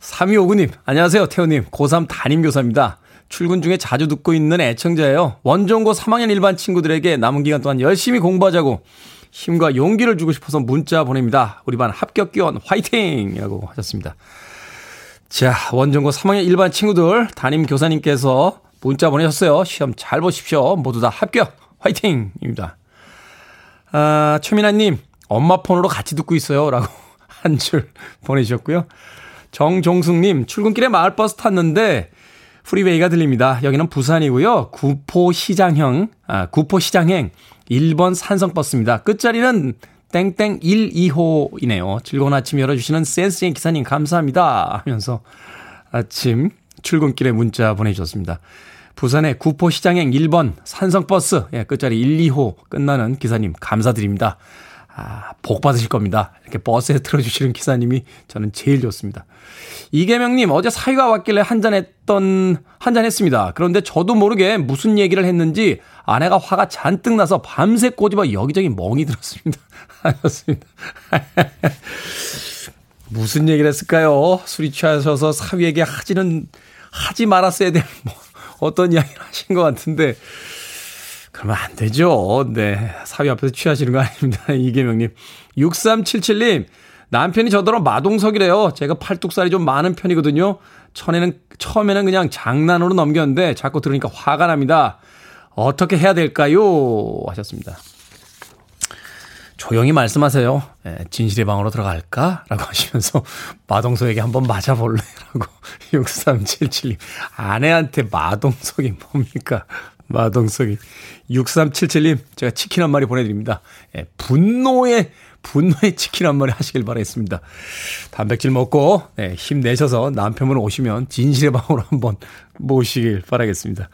3259님, 안녕하세요. 태호님. 고3 담임교사입니다. 출근 중에 자주 듣고 있는 애청자예요. 원종고 3학년 일반 친구들에게 남은 기간 동안 열심히 공부하자고 힘과 용기를 주고 싶어서 문자 보냅니다. 우리 반 합격 기원 화이팅! 이라고 하셨습니다. 자, 원종고 3학년 일반 친구들 담임 교사님께서 문자 보내셨어요. 시험 잘 보십시오. 모두 다 합격 화이팅 입니다. 아, 최민아님, 엄마 폰으로 같이 듣고 있어요. 라고 한 줄 보내주셨고요. 정종숙님, 출근길에 마을버스 탔는데 프리웨이가 들립니다. 여기는 부산이고요. 구포시장형, 아, 구포시장행 1번 산성버스입니다. 끝자리는 땡땡 1, 2호이네요. 즐거운 아침 열어주시는 센스인 기사님 감사합니다. 하면서 아침 출근길에 문자 보내주셨습니다. 부산의 구포시장행 1번 산성버스, 예, 끝자리 1, 2호 끝나는 기사님 감사드립니다. 아, 복 받으실 겁니다. 이렇게 버스에 틀어주시는 기사님이 저는 제일 좋습니다. 이계명님, 어제 사위가 왔길래 한잔 했던, 한잔 했습니다. 그런데 저도 모르게 무슨 얘기를 했는지 아내가 화가 잔뜩 나서 밤새 꼬집어 여기저기 멍이 들었습니다. 하셨습니다. 무슨 얘기를 했을까요? 술이 취하셔서 사위에게 하지는, 하지 말았어야 될, 뭐, 어떤 이야기를 하신 것 같은데, 그러면 안 되죠. 네. 사위 앞에서 취하시는 거 아닙니다. 이계명님. 6377님. 남편이 저더러 마동석이래요. 제가 팔뚝살이 좀 많은 편이거든요. 처음에는, 처음에는 그냥 장난으로 넘겼는데 자꾸 들으니까 화가 납니다. 어떻게 해야 될까요? 하셨습니다. 조용히 말씀하세요. 예, 진실의 방으로 들어갈까? 라고 하시면서 마동석에게 한번 맞아볼래? 라고 6377님. 아내한테 마동석이 뭡니까? 마동석이. 6377님, 제가 치킨 한 마리 보내드립니다. 예, 분노의, 분노의 치킨 한 마리 하시길 바라겠습니다. 단백질 먹고, 예, 힘내셔서 남편분 오시면 진실의 방으로 한번 모시길 바라겠습니다.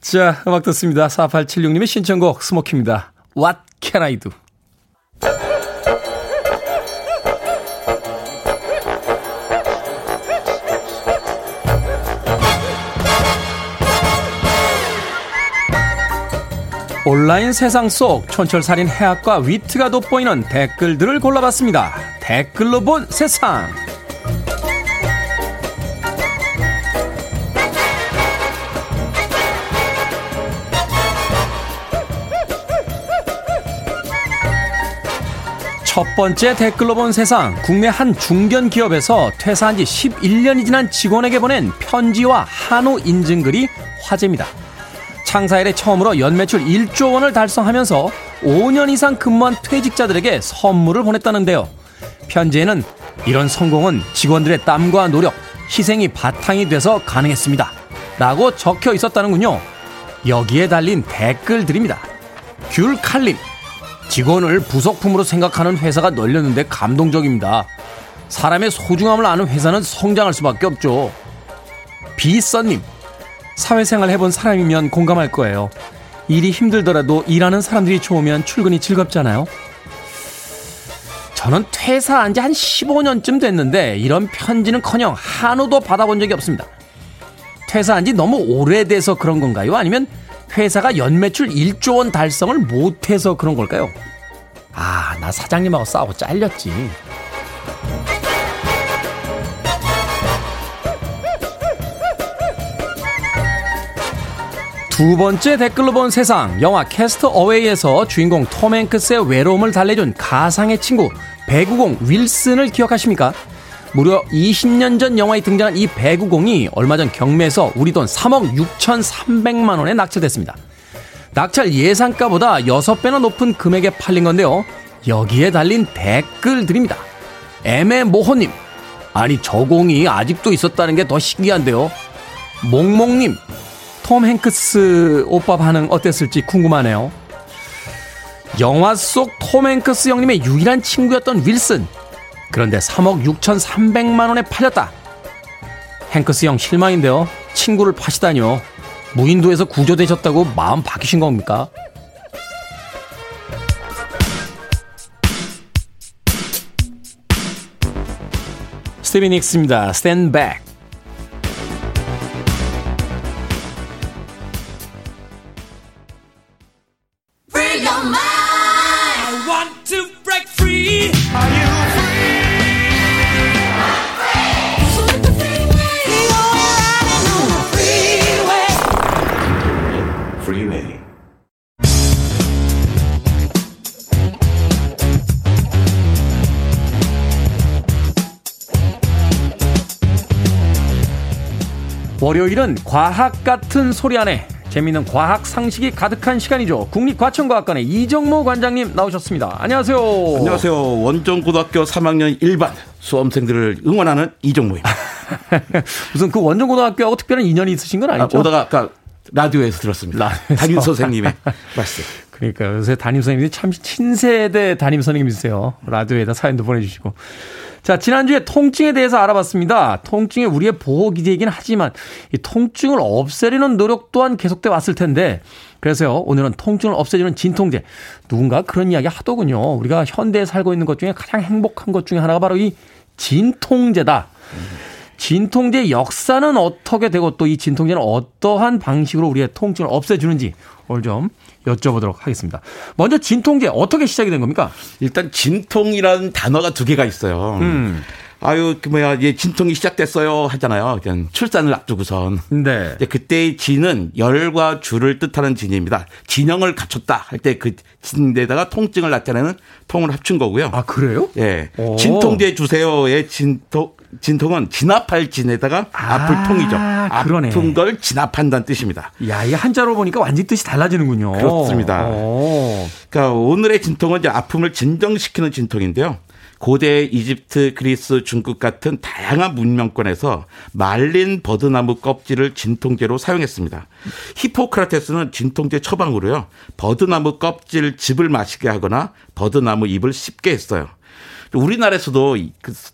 자, 음악 듣습니다. 4876님의 신청곡 스모키입니다. What can I do? 온라인 세상 속 촌철살인 해학과 위트가 돋보이는 댓글들을 골라봤습니다. 댓글로 본 세상. 첫 번째 댓글로 본 세상. 국내 한 중견 기업에서 퇴사한 지 11년이 지난 직원에게 보낸 편지와 한우 인증글이 화제입니다. 창사 일에 처음으로 연매출 1조 원을 달성하면서 5년 이상 근무한 퇴직자들에게 선물을 보냈다는데요. 편지에는 이런 성공은 직원들의 땀과 노력, 희생이 바탕이 돼서 가능했습니다. 라고 적혀 있었다는군요. 여기에 달린 댓글들입니다. 귤칼림. 직원을 부속품으로 생각하는 회사가 널렸는데 감동적입니다. 사람의 소중함을 아는 회사는 성장할 수밖에 없죠. 비써님. 사회생활 해본 사람이면 공감할 거예요. 일이 힘들더라도 일하는 사람들이 좋으면 출근이 즐겁잖아요. 저는 퇴사한 지 한 15년쯤 됐는데 이런 편지는 커녕 한우도 받아본 적이 없습니다. 퇴사한 지 너무 오래돼서 그런 건가요? 아니면 회사가 연매출 1조 원 달성을 못해서 그런 걸까요? 아, 나 사장님하고 싸우고 잘렸지. 두 번째 댓글로 본 세상 영화 캐스트 어웨이에서 주인공 톰 행크스의 외로움을 달래준 가상의 친구 배구공 윌슨을 기억하십니까? 무려 20년 전 영화에 등장한 이 배구공이 얼마 전 경매에서 우리 돈 3억 6,300만 원에 낙찰됐습니다. 낙찰 예상가보다 6배나 높은 금액에 팔린 건데요. 여기에 달린 댓글들입니다. 애매모호님, 아니 저 공이 아직도 있었다는 게 더 신기한데요. 몽몽님, 톰 행크스 오빠 반응 어땠을지 궁금하네요. 영화 속 톰 행크스 형님의 유일한 친구였던 윌슨. 그런데 3억 6,300만 원에 팔렸다. 행크스 형 실망인데요. 친구를 파시다니요. 무인도에서 구조되셨다고 마음 바뀌신 겁니까? 스티비 닉스입니다. Back. Free 월요일은 과학 같은 소리 안에 재미있는 과학 상식이 가득한 시간이죠. 국립과천과학관의 이정모 관장님 나오셨습니다. 안녕하세요. 안녕하세요. 원정고등학교 3학년 1반 수험생들을 응원하는 이정모입니다. 무슨 그 원정고등학교하고 특별한 인연이 있으신 건 아, 아니죠? 오다가 아까 라디오에서 들었습니다. 라디오에서. 담임 선생님의 말씀. 그러니까 요새 담임 선생님이 참 친세대 담임 선생님이세요. 라디오에다 사연도 보내주시고. 자, 지난주에 통증에 대해서 알아봤습니다. 통증이 우리의 보호 기제이긴 하지만 이 통증을 없애려는 노력 또한 계속돼 왔을 텐데 그래서요, 오늘은 통증을 없애주는 진통제. 누군가 그런 이야기 하더군요. 우리가 현대에 살고 있는 것 중에 가장 행복한 것 중에 하나가 바로 이 진통제다. 진통제 역사는 어떻게 되고 또 이 진통제는 어떠한 방식으로 우리의 통증을 없애주는지 오늘 좀 여쭤보도록 하겠습니다. 먼저 진통제 어떻게 시작이 된 겁니까? 일단 진통이라는 단어가 두 개가 있어요. 음. 아유, 그 뭐야, 예, 진통이 시작됐어요 하잖아요. 그냥 출산을 앞두고선. 네. 이제 그때의 진은 열과 주를 뜻하는 진입니다. 진영을 갖췄다 할 때 그 진에다가 통증을 나타내는 통을 합친 거고요. 아, 그래요? 예. 오. 진통제 주세요의 진통 진통은 진압할 진에다가 아, 플 통이죠. 그러네. 아픈 걸 진압한다는 뜻입니다. 야, 이게 한자로 보니까 완전 뜻이 달라지는군요. 그렇습니다. 오. 그러니까 오늘의 진통은 이제 아픔을 진정시키는 진통인데요. 고대 이집트, 그리스, 중국 같은 다양한 문명권에서 말린 버드나무 껍질을 진통제로 사용했습니다. 히포크라테스는 진통제 처방으로요. 버드나무 껍질 즙을 마시게 하거나 버드나무 잎을 씹게 했어요. 우리나라에서도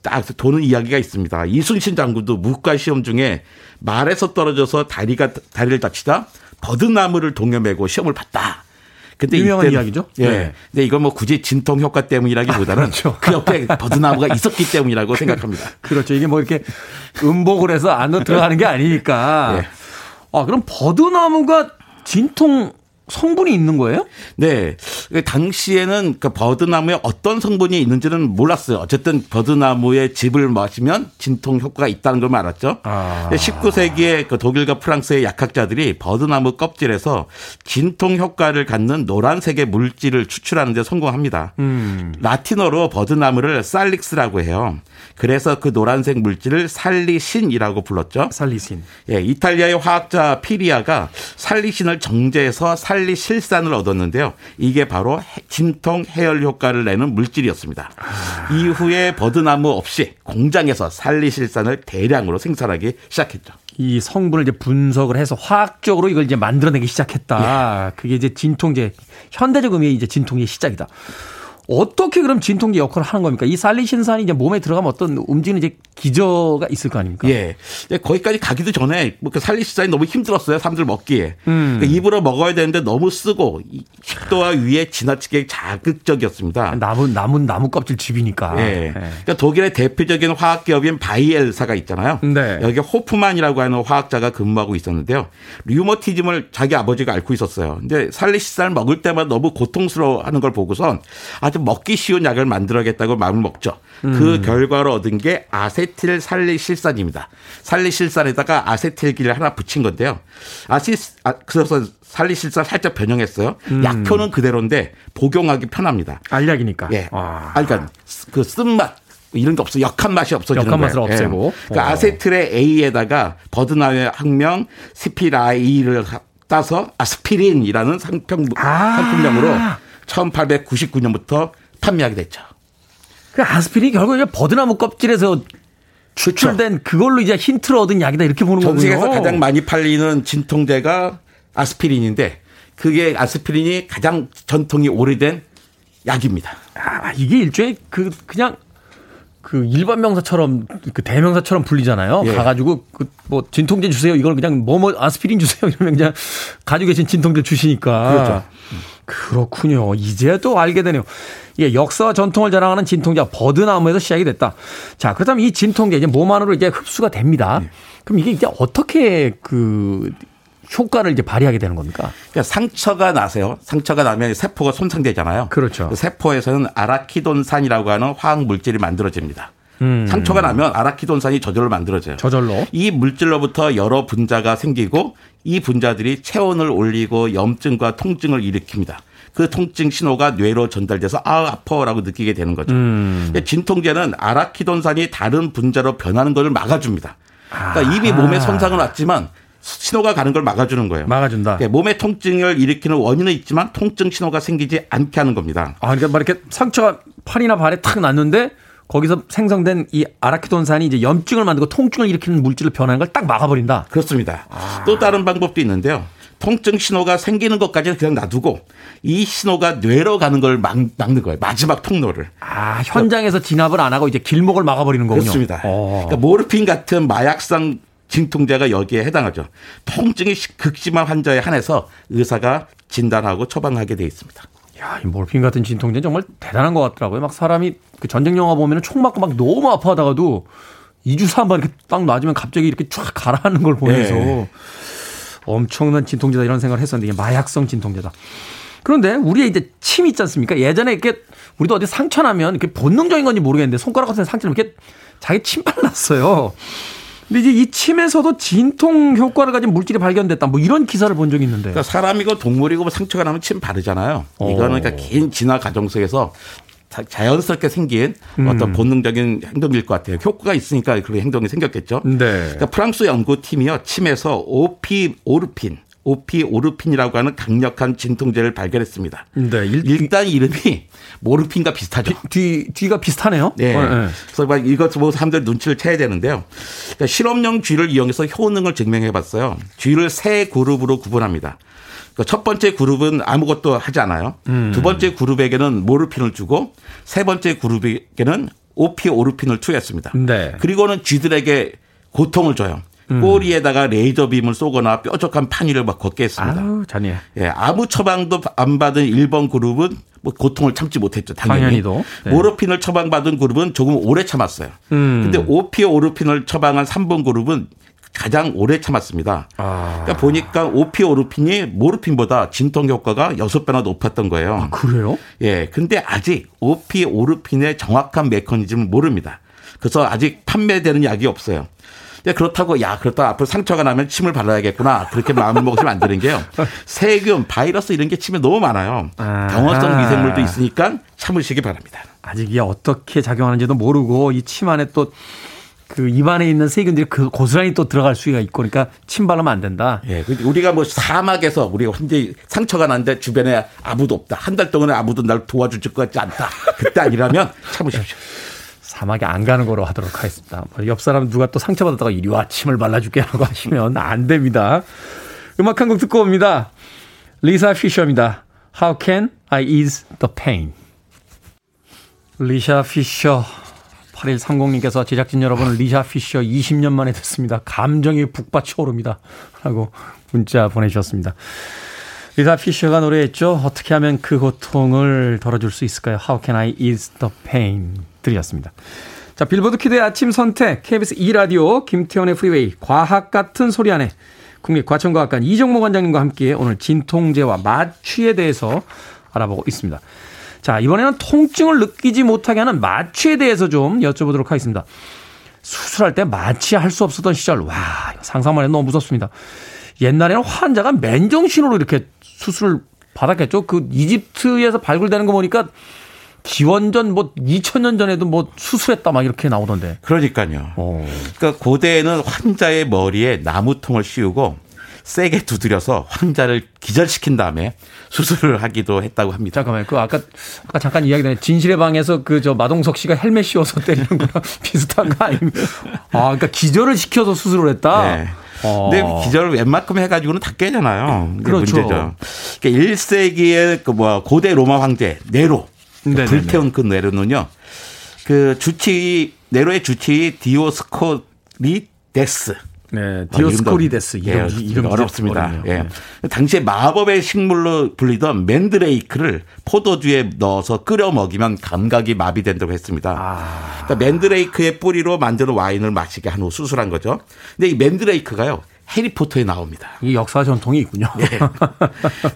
딱 도는 이야기가 있습니다. 이순신 장군도 무과 시험 중에 말에서 떨어져서 다리가 다리를 다치다 버드나무를 동여매고 시험을 봤다. 근데 유명한 이때는, 이야기죠. 예. 네. 근데 이건 뭐 굳이 진통 효과 때문이라기보다는 아, 그렇죠. 그 옆에 버드나무가 있었기 때문이라고 생각합니다. 그렇죠. 이게 뭐 이렇게 음복을 해서 안으로 들어가는 게 아니니까. 네. 아, 그럼 버드나무가 진통 성분이 있는 거예요? 네. 당시에는 그 버드나무에 어떤 성분이 있는지는 몰랐어요. 어쨌든 버드나무의 즙을 마시면 진통 효과가 있다는 걸 알았죠. 아. 19세기에 그 독일과 프랑스의 약학자들이 버드나무 껍질에서 진통 효과를 갖는 노란색의 물질을 추출하는 데 성공합니다. 음. 라틴어로 버드나무를 살릭스라고 해요. 그래서 그 노란색 물질을 살리신이라고 불렀죠. 살리신. 예, 이탈리아의 화학자 피리아가 살리신을 정제해서 살 살리실산을 얻었는데요. 이게 바로 진통 해열 효과를 내는 물질이었습니다. 아. 이후에 버드나무 없이 공장에서 살리실산을 대량으로 생산하기 시작했죠. 이 성분을 이제 분석을 해서 화학적으로 이걸 이제 만들어내기 시작했다. 예. 그게 이제 진통제 현대적 의미의 이제 진통의 시작이다. 어떻게 그럼 진통제 역할을 하는 겁니까? 이 살리신산이 이제 몸에 들어가면 어떤 움직이는 이제 기저가 있을 거 아닙니까? 예. 거기까지 가기도 전에 뭐 그 살리신산이 너무 힘들었어요. 사람들 먹기에. 음. 그러니까 입으로 먹어야 되는데 너무 쓰고 식도와 위에 지나치게 자극적이었습니다. 남은 남은 나무 껍질 즙이니까. 예. 예. 그러니까 독일의 대표적인 화학 기업인 바이엘사가 있잖아요. 네. 여기 호프만이라고 하는 화학자가 근무하고 있었는데요. 류머티즘을 자기 아버지가 앓고 있었어요. 근데 살리신산을 먹을 때마다 너무 고통스러워하는 걸 보고선 아주 먹기 쉬운 약을 만들어야겠다고 마음을 먹죠. 그 음. 그 결과로 얻은 게 아세틸 살리실산입니다. 살리실산에다가 아세틸기를 하나 붙인 건데요. 아시 아, 그래서 살리실산 살짝 변형했어요. 음. 약효는 그대로인데 복용하기 편합니다. 알약이니까. 예. 아. 아 그러니까 그 쓴맛 이런 게 없어. 역한 맛이 없어지는 역한 맛을 거예요. 없애고. 예. 그러니까 아세틸의 A에다가 버드나의 학명 스피라이를 따서 아스피린이라는 상품, 아. 상품명으로 1899년부터 판매하게 됐죠. 그 아스피린이 결국 이제 버드나무 껍질에서 추출된. 그걸로 이제 힌트를 얻은 약이다 이렇게 보는 거군요. 전 세계에서 가장 많이 팔리는 진통제가 아스피린인데 그게 아스피린이 가장 전통이 오래된 약입니다. 아, 이게 일종의 그 그냥 그 일반 명사처럼 그 대명사처럼 불리잖아요. 예. 가가지고 그 뭐 진통제 주세요. 이걸 그냥 뭐뭐 뭐 아스피린 주세요. 이러면 그냥 가지고 계신 진통제 주시니까. 그렇죠. 그렇군요. 이제 또 알게 되네요. 예, 역사와 전통을 자랑하는 진통제 버드나무에서 시작이 됐다. 자, 그렇다면 이 진통제 이제 몸 안으로 이제 흡수가 됩니다. 네. 그럼 이게 이제 어떻게 그 효과를 이제 발휘하게 되는 겁니까? 그러니까 상처가 나세요. 상처가 나면 세포가 손상되잖아요. 그렇죠. 그 세포에서는 아라키돈산이라고 하는 화학 물질이 만들어집니다. 음. 상처가 나면 아라키돈산이 저절로 만들어져요. 저절로. 이 물질로부터 여러 분자가 생기고 이 분자들이 체온을 올리고 염증과 통증을 일으킵니다. 그 통증 신호가 뇌로 전달돼서 아 아파라고 느끼게 되는 거죠. 음. 진통제는 아라키돈산이 다른 분자로 변하는 것을 막아줍니다. 그러니까 아. 이미 몸에 손상은 왔지만 신호가 가는 걸 막아주는 거예요. 막아준다. 네, 몸의 통증을 일으키는 원인은 있지만 통증 신호가 생기지 않게 하는 겁니다. 아, 그러니까 막 이렇게 상처가 팔이나 발에 탁 났는데 거기서 생성된 이 아라키돈산이 이제 염증을 만들고 통증을 일으키는 물질로 변하는 걸 딱 막아버린다. 그렇습니다. 아. 또 다른 방법도 있는데요. 통증 신호가 생기는 것까지는 그냥 놔두고 이 신호가 뇌로 가는 걸 막, 막는 거예요. 마지막 통로를. 아, 현장에서 진압을 안 하고 이제 길목을 막아버리는 거군요. 그렇습니다. 어. 그러니까 모르핀 같은 마약성 진통제가 여기에 해당하죠. 통증이 극심한 환자에 한해서 의사가 진단하고 처방하게 돼 있습니다. 야, 이 몰핀 같은 진통제 정말 대단한 것 같더라고요. 막 사람이 그 전쟁 영화 보면은 총 맞고 막 너무 아파하다가도 2주 한번 이렇게 딱 맞으면 갑자기 이렇게 쫙 가라앉는 걸 보면서 네. 엄청난 진통제다 이런 생각을 했었는데 이게 마약성 진통제다. 그런데 우리의 이제 침 있지 않습니까? 예전에 이렇게 우리도 어디 상처 나면 이렇게 본능적인 건지 모르겠는데 손가락 같은 상처를 이렇게 자기 침 발랐어요. 근데 이제 이 침에서도 진통 효과를 가진 물질이 발견됐다. 뭐 이런 기사를 본 적이 있는데. 그러니까 사람이고 동물이고 뭐 상처가 나면 침 바르잖아요. 이거는 그러니까 긴 진화 과정 속에서 자- 자연스럽게 생긴 음. 어떤 본능적인 행동일 것 같아요. 효과가 있으니까 그런 행동이 생겼겠죠. 네. 그러니까 프랑스 연구팀이요 침에서 오피 오르핀, 오피 오르핀이라고 하는 강력한 진통제를 발견했습니다. 네. 일, 일단 이름이 모르핀과 비슷하죠. 뒤, 뒤가 비슷하네요. 네. 어, 네. 그래서 막 이것 보고 사람들 눈치를 채야 되는데요. 그러니까 실험용 쥐를 이용해서 효능을 증명해 봤어요. 쥐를 세 그룹으로 구분합니다. 그러니까 첫 번째 그룹은 아무것도 하지 않아요. 음. 두 번째 그룹에게는 모르핀을 주고 세 번째 그룹에게는 오피오르핀을 투여했습니다. 네. 그리고는 쥐들에게 고통을 줘요. 음. 꼬리에다가 레이저 빔을 쏘거나 뾰족한 판위를 막 걷게 했습니다. 아우, 잔이야. 예, 아무 처방도 안 받은 1번 그룹은 뭐 고통을 참지 못했죠. 당연히. 당연히 도. 네. 모르핀을 처방받은 그룹은 조금 오래 참았어요. 음. 근데 오피오르핀을 처방한 3번 그룹은 가장 오래 참았습니다. 아. 그러니까 보니까 오피오르핀이 모르핀보다 진통 효과가 6배나 높았던 거예요. 그래요? 예. 근데 아직 오피오르핀의 정확한 메커니즘을 모릅니다. 그래서 아직 판매되는 약이 없어요. 근데 그렇다고 야 그렇다 앞으로 상처가 나면 침을 발라야겠구나 그렇게 마음을 먹으시면 안 되는 게요. 세균, 바이러스 이런 게 침에 너무 많아요. 아. 경화성 미생물도 있으니까 참으시기 바랍니다. 아직 이게 어떻게 작용하는지도 모르고 이 침 안에 또그 입안에 있는 세균들이 그 고스란히 또 들어갈 수가 있고 그러니까 침 바르면 안 된다. 예, 근데 우리가 뭐 사막에서 우리가 혼자 상처가 났는데 주변에 아무도 없다. 한 달 동안에 아무도 날 도와줄 것 같지 않다. 그때 아니라면 참으십시오. 사막에 안 가는 거로 하도록 하겠습니다. 뭐옆 사람 누가 또 상처받았다가 이리 와 침을 발라줄게 라고 하시면 안 됩니다. 음악 한 곡 듣고 옵니다. 리사 피셔입니다. How can I ease the pain? 리사 피셔 8130님께서 제작진 여러분 리사 피셔 20년 만에 듣습니다. 감정이 북받쳐 오릅니다. 라고 문자 보내주셨습니다. 리사 피셔가 노래했죠. 어떻게 하면 그 고통을 덜어줄 수 있을까요? How can I ease the pain? 들으셨습니다. 자, 빌보드 키드의 아침 선택, KBS 2라디오, 김태훈의 프리웨이, 과학 같은 소리 하네 국립과천과학관 이정모 관장님과 함께 오늘 진통제와 마취에 대해서 알아보고 있습니다. 자, 이번에는 통증을 느끼지 못하게 하는 마취에 대해서 좀 여쭤보도록 하겠습니다. 수술할 때 마취할 수 없었던 시절, 와, 상상만 해도 너무 무섭습니다. 옛날에는 환자가 맨정신으로 이렇게 수술을 받았겠죠. 그 이집트에서 발굴되는 거 보니까 기원전 뭐 2000년 전에도 뭐 수술했다 막 이렇게 나오던데. 그러니까요. 어. 그러니까 고대에는 환자의 머리에 나무통을 씌우고 세게 두드려서 환자를 기절시킨 다음에 수술을 하기도 했다고 합니다. 잠깐만요. 그 아까 아까 잠깐 이야기 전에 진실의 방에서 그 저 마동석 씨가 헬멧 씌워서 때리는 거랑 비슷한 거 아닙니까? 아, 그러니까 기절을 시켜서 수술을 했다. 네. 어. 근데 기절을 웬만큼 해가지고는 다 깨잖아요. 그렇죠. 문제죠. 그러니까 1세기의 그뭐 고대 로마 황제 네로 네네네. 불태운 그 네로는요. 그 주치 네로의 주치의 디오스코리데스 네, 디오스코리데스 예, 이름 이름 어렵습니다. 어렵네요. 예. 네. 당시에 마법의 식물로 불리던 맨드레이크를 포도주에 넣어서 끓여 먹이면 감각이 마비된다고 했습니다. 아. 그러니까 맨드레이크의 뿌리로 만드는 와인을 마시게 한 후 수술한 거죠. 근데 이 맨드레이크가요. 해리포터에 나옵니다. 이 역사 전통이 있군요.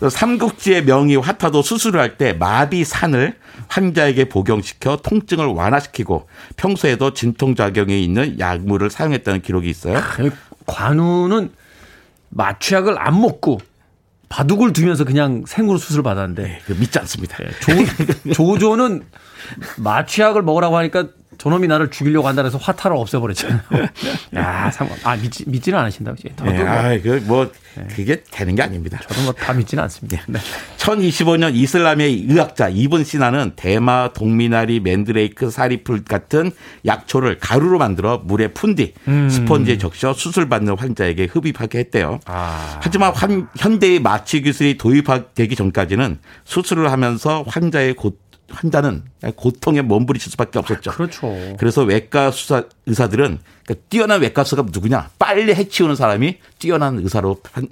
또 삼국지의 명의 화타도 수술을 할 때 마비 산을 환자에게 복용시켜 통증을 완화시키고 평소에도 진통작용이 있는 약물을 사용했다는 기록이 있어요. 관우는 마취약을 안 먹고 바둑을 두면서 그냥 생으로 수술 받았는데 그 믿지 않습니다. 조, 조조는 마취약을 먹으라고 하니까 저놈이 나를 죽이려고 한다 해서 화타를 없애버렸잖아요. 야, 상, 아, 믿지, 믿지는 않으신다고. 저도 네, 뭐, 아, 그 뭐 그게 되는 게 아닙니다. 저도 뭐 다 믿지는 않습니다. 네. 1025년 이슬람의 의학자 이븐 시나는 대마, 동미나리, 맨드레이크, 사리풀 같은 약초를 가루로 만들어 물에 푼 뒤 스펀지에 적셔 수술받는 환자에게 흡입하게 했대요. 하지만 환- 현대의 마취 기술이 도입되기 전까지는 수술을 하면서 환자의 고, 환자는 고통에 몸부리칠 수밖에 없었죠. 그렇죠. 그래서 외과 수사, 의사들은 그러니까 뛰어난 외과 수가 누구냐? 빨리 해치우는 사람이 뛰어난 의사로 판-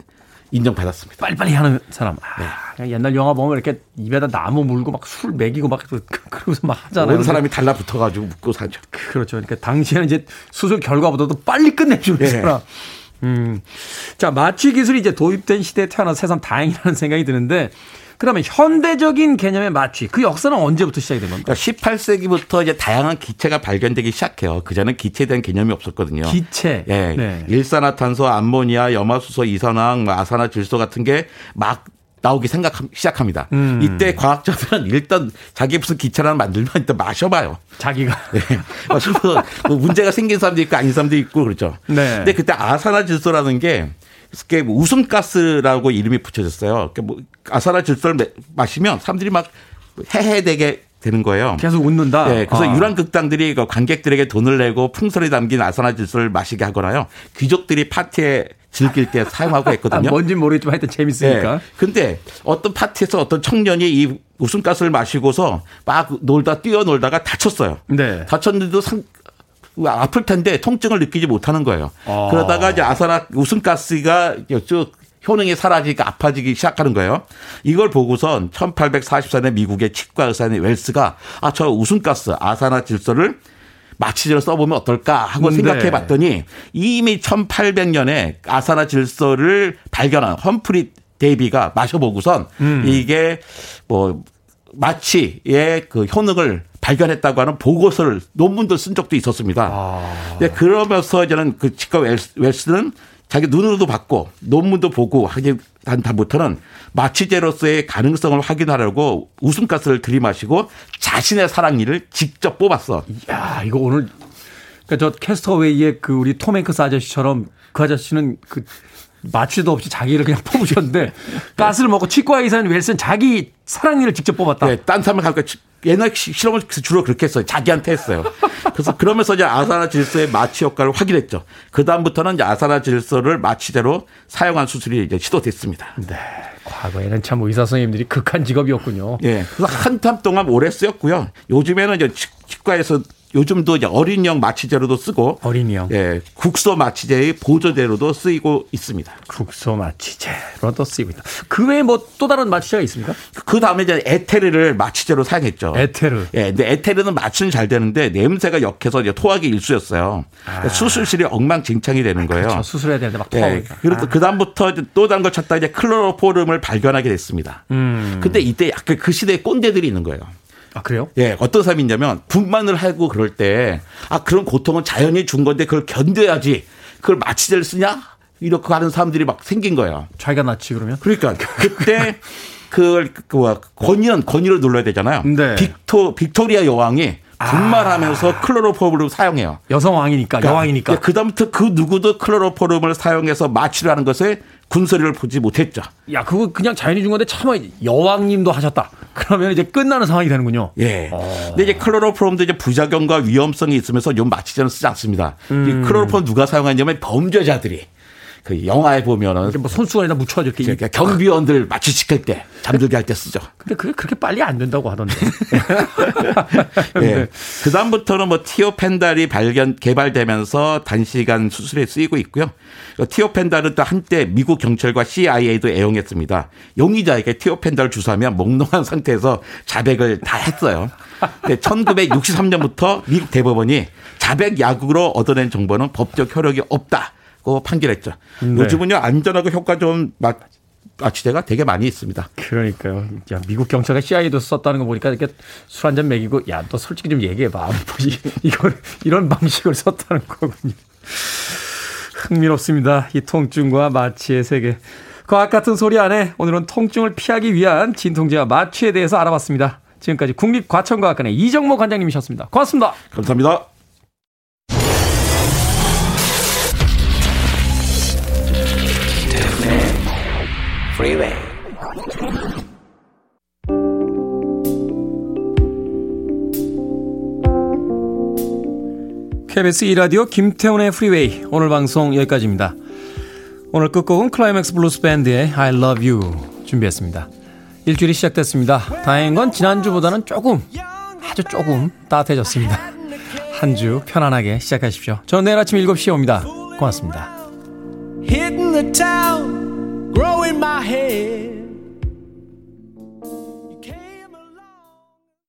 인정받았습니다. 빨리빨리 하는 사람. 아, 그냥 옛날 영화 보면 이렇게 입에다 나무 물고 막 술 먹이고 막 그- 그러고서 막 하잖아요. 모든 사람이 달라붙어가지고 묶고 사죠. 그렇죠. 그러니까 당시에는 이제 수술 결과보다도 빨리 끝내주는 네. 사람. 음. 자, 마취 기술이 이제 도입된 시대에 태어나 새삼 다행이라는 생각이 드는데 그러면 현대적인 개념의 마취 그 역사는 언제부터 시작이 된 겁니까? 그러니까 18세기부터 이제 다양한 기체가 발견되기 시작해요. 그전엔 기체에 대한 개념이 없었거든요. 기체. 예. 네. 일산화탄소, 암모니아, 염화수소, 이산화황, 뭐 아산화 질소 같은 게막 나오기 생각 시작합니다. 음. 이때 과학자들은 일단 자기 무슨 기차를 만들면 일단 마셔봐요. 자기가. 네. 마셔서 뭐 문제가 생긴 사람도 있고 아닌 사람도 있고 그렇죠. 네. 근데 그때 아산화질소라는 게 그게 뭐 웃음가스라고 이름이 붙여졌어요. 그러니까 뭐 아산화질소를 마시면 사람들이 막 해해되게 되는 거예요. 계속 웃는다. 네, 그래서 아. 유랑극단들이 그 관객들에게 돈을 내고 풍선에 담긴 아산화질소를 마시게 하거나요. 귀족들이 파티에 즐길 때 사용하고 아, 했거든요. 뭔진 모르겠지만 하여튼 재밌으니까. 네. 근데 어떤 파티에서 어떤 청년이 이 웃음가스를 마시고서 막 놀다 뛰어놀다가 다쳤어요. 네. 다쳤는데도 상, 아플 텐데 통증을 느끼지 못하는 거예요. 아. 그러다가 이제 아사라 웃음가스가 쭉 효능이 사라지니까 아파지기 시작하는 거예요. 이걸 보고선 1844년에 미국의 치과 의사인 웰스가 아, 저 웃음가스 아산화질소를 마취제로 써보면 어떨까 하고 네. 생각해 봤더니 이미 1800년에 아산화질소를 발견한 험프리 데이비가 마셔보고선 음. 이게 뭐 마취의 그 효능을 발견했다고 하는 보고서를 논문도 쓴 적도 있었습니다. 아. 네, 그러면서 저는 그 치과 웰스, 웰스는 자기 눈으로도 봤고 논문도 보고 하기 한 다음부터는 마취제로서의 가능성을 확인하려고 웃음가스를 들이마시고 자신의 사랑니를 직접 뽑았어. 야, 이거 오늘 그러니까 저 캐스터웨이의 그 우리 톰 행크스 아저씨처럼 그 아저씨는 그 마취도 없이 자기를 그냥 뽑으셨는데 가스를 먹고 치과 의사인 웰슨 자기 사랑니를 직접 뽑았다. 네, 딴 사람을 갈까 옛날 시- 실험을 주로 그렇게 했어요. 자기한테 했어요. 그래서 그러면서 이제 아사나 질소의 마취 효과를 확인했죠. 그 다음부터는 이제 아사나 질소를 마취제로 사용한 수술이 이제 시도됐습니다. 네. 과거에는 참 의사 선생님들이 극한 직업이었군요. 예. 그래서 한참 동안 오래 쓰였고요. 요즘에는 이제 치- 치과에서 요즘도 이제 어린이용 마취제로도 쓰고 어린이용. 예, 국소 마취제의 보조제로도 쓰이고 있습니다. 국소 마취제로 쓰이고 있다. 그 외에 뭐 또 다른 마취제가 있습니까? 그 다음에 이제 에테르를 마취제로 사용했죠. 에테르. 예, 근데 에테르는 마취는 잘 되는데 냄새가 역해서 이제 토하기 일쑤였어요. 수술실이 엉망진창이 되는 거예요. 아. 그렇죠. 수술해야 되는데 막 예, 토하니까. 그래서 그 다음부터 또 다른 걸 찾다 이제 클로로포름을 발견하게 됐습니다. 음. 근데 이때 약간 그 시대에 꼰대들이 있는 거예요. 아, 그래요? 예, 어떤 사람이 있냐면 분만을 하고 그럴 때 아, 그런 고통은 자연이 준 건데 그걸 견뎌야지. 그걸 마취제를 쓰냐? 이렇게 하는 사람들이 막 생긴 거예요. 자기가 낫지 그러면? 그러니까 그때 그걸 그 뭐야, 권위는 권위를 눌러야 되잖아요. 네. 빅토 빅토리아 여왕이 분만하면서 클로로폼을 사용해요. 여성 왕이니까 여왕이니까. 그 다음부터 그 누구도 클로로폼을 사용해서 마취를 하는 것에 군소리를 보지 못했죠. 야, 그거 그냥 자연이 준 건데 차마 여왕님도 하셨다. 그러면 이제 끝나는 상황이 되는군요. 예. 어. 근데 이제 클로로폼도 이제 부작용과 위험성이 있으면서 요 마취제는 쓰지 않습니다. 음. 이 클로로폼 누가 사용하냐면 범죄자들이 그 영화에 보면은 뭐 손수건에 다 묻혀가지고 이렇게. 그러니까 경비원들 마취 시킬 때 잠들게 할 때 쓰죠. 근데 그게 그렇게 빨리 안 된다고 하던데. 예. 그 다음부터는 뭐 티오펜달이 발견 개발되면서 단시간 수술에 쓰이고 있고요. 그 티오펜달은 또 한때 미국 경찰과 CIA도 애용했습니다. 용의자에게 티오펜달 주사하면 몽롱한 상태에서 자백을 다 했어요. 근데 1963년부터 미국 대법원이 자백 약으로 얻어낸 정보는 법적 효력이 없다 고 판결했죠. 네. 요즘은요 안전하고 효과 좋은 마- 마취제가 되게 많이 있습니다. 그러니까요. 야, 미국 경찰가 CIA도 썼다는 거 보니까 이렇게 술 한 잔 먹이고, 야, 너 솔직히 좀 얘기해봐. 이걸, 이런 방식을 썼다는 거군요. 흥미롭습니다. 이 통증과 마취의 세계. 과학 같은 소리 안에 오늘은 통증을 피하기 위한 진통제와 마취에 대해서 알아봤습니다. 지금까지 국립과천과학관의 이정모 관장님이셨습니다. 고맙습니다. 감사합니다. KBS 2라디오 김태훈의 프리웨이 오늘 방송 여기까지입니다. 오늘 끝곡은 클라이맥스 블루스 밴드의 I Love You 준비했습니다. 일주일이 시작됐습니다. 다행인 건 지난주보다는 조금 아주 조금 따뜻해졌습니다. 한 주 편안하게 시작하십시오. 저는 내일 아침 7시에 옵니다. 고맙습니다.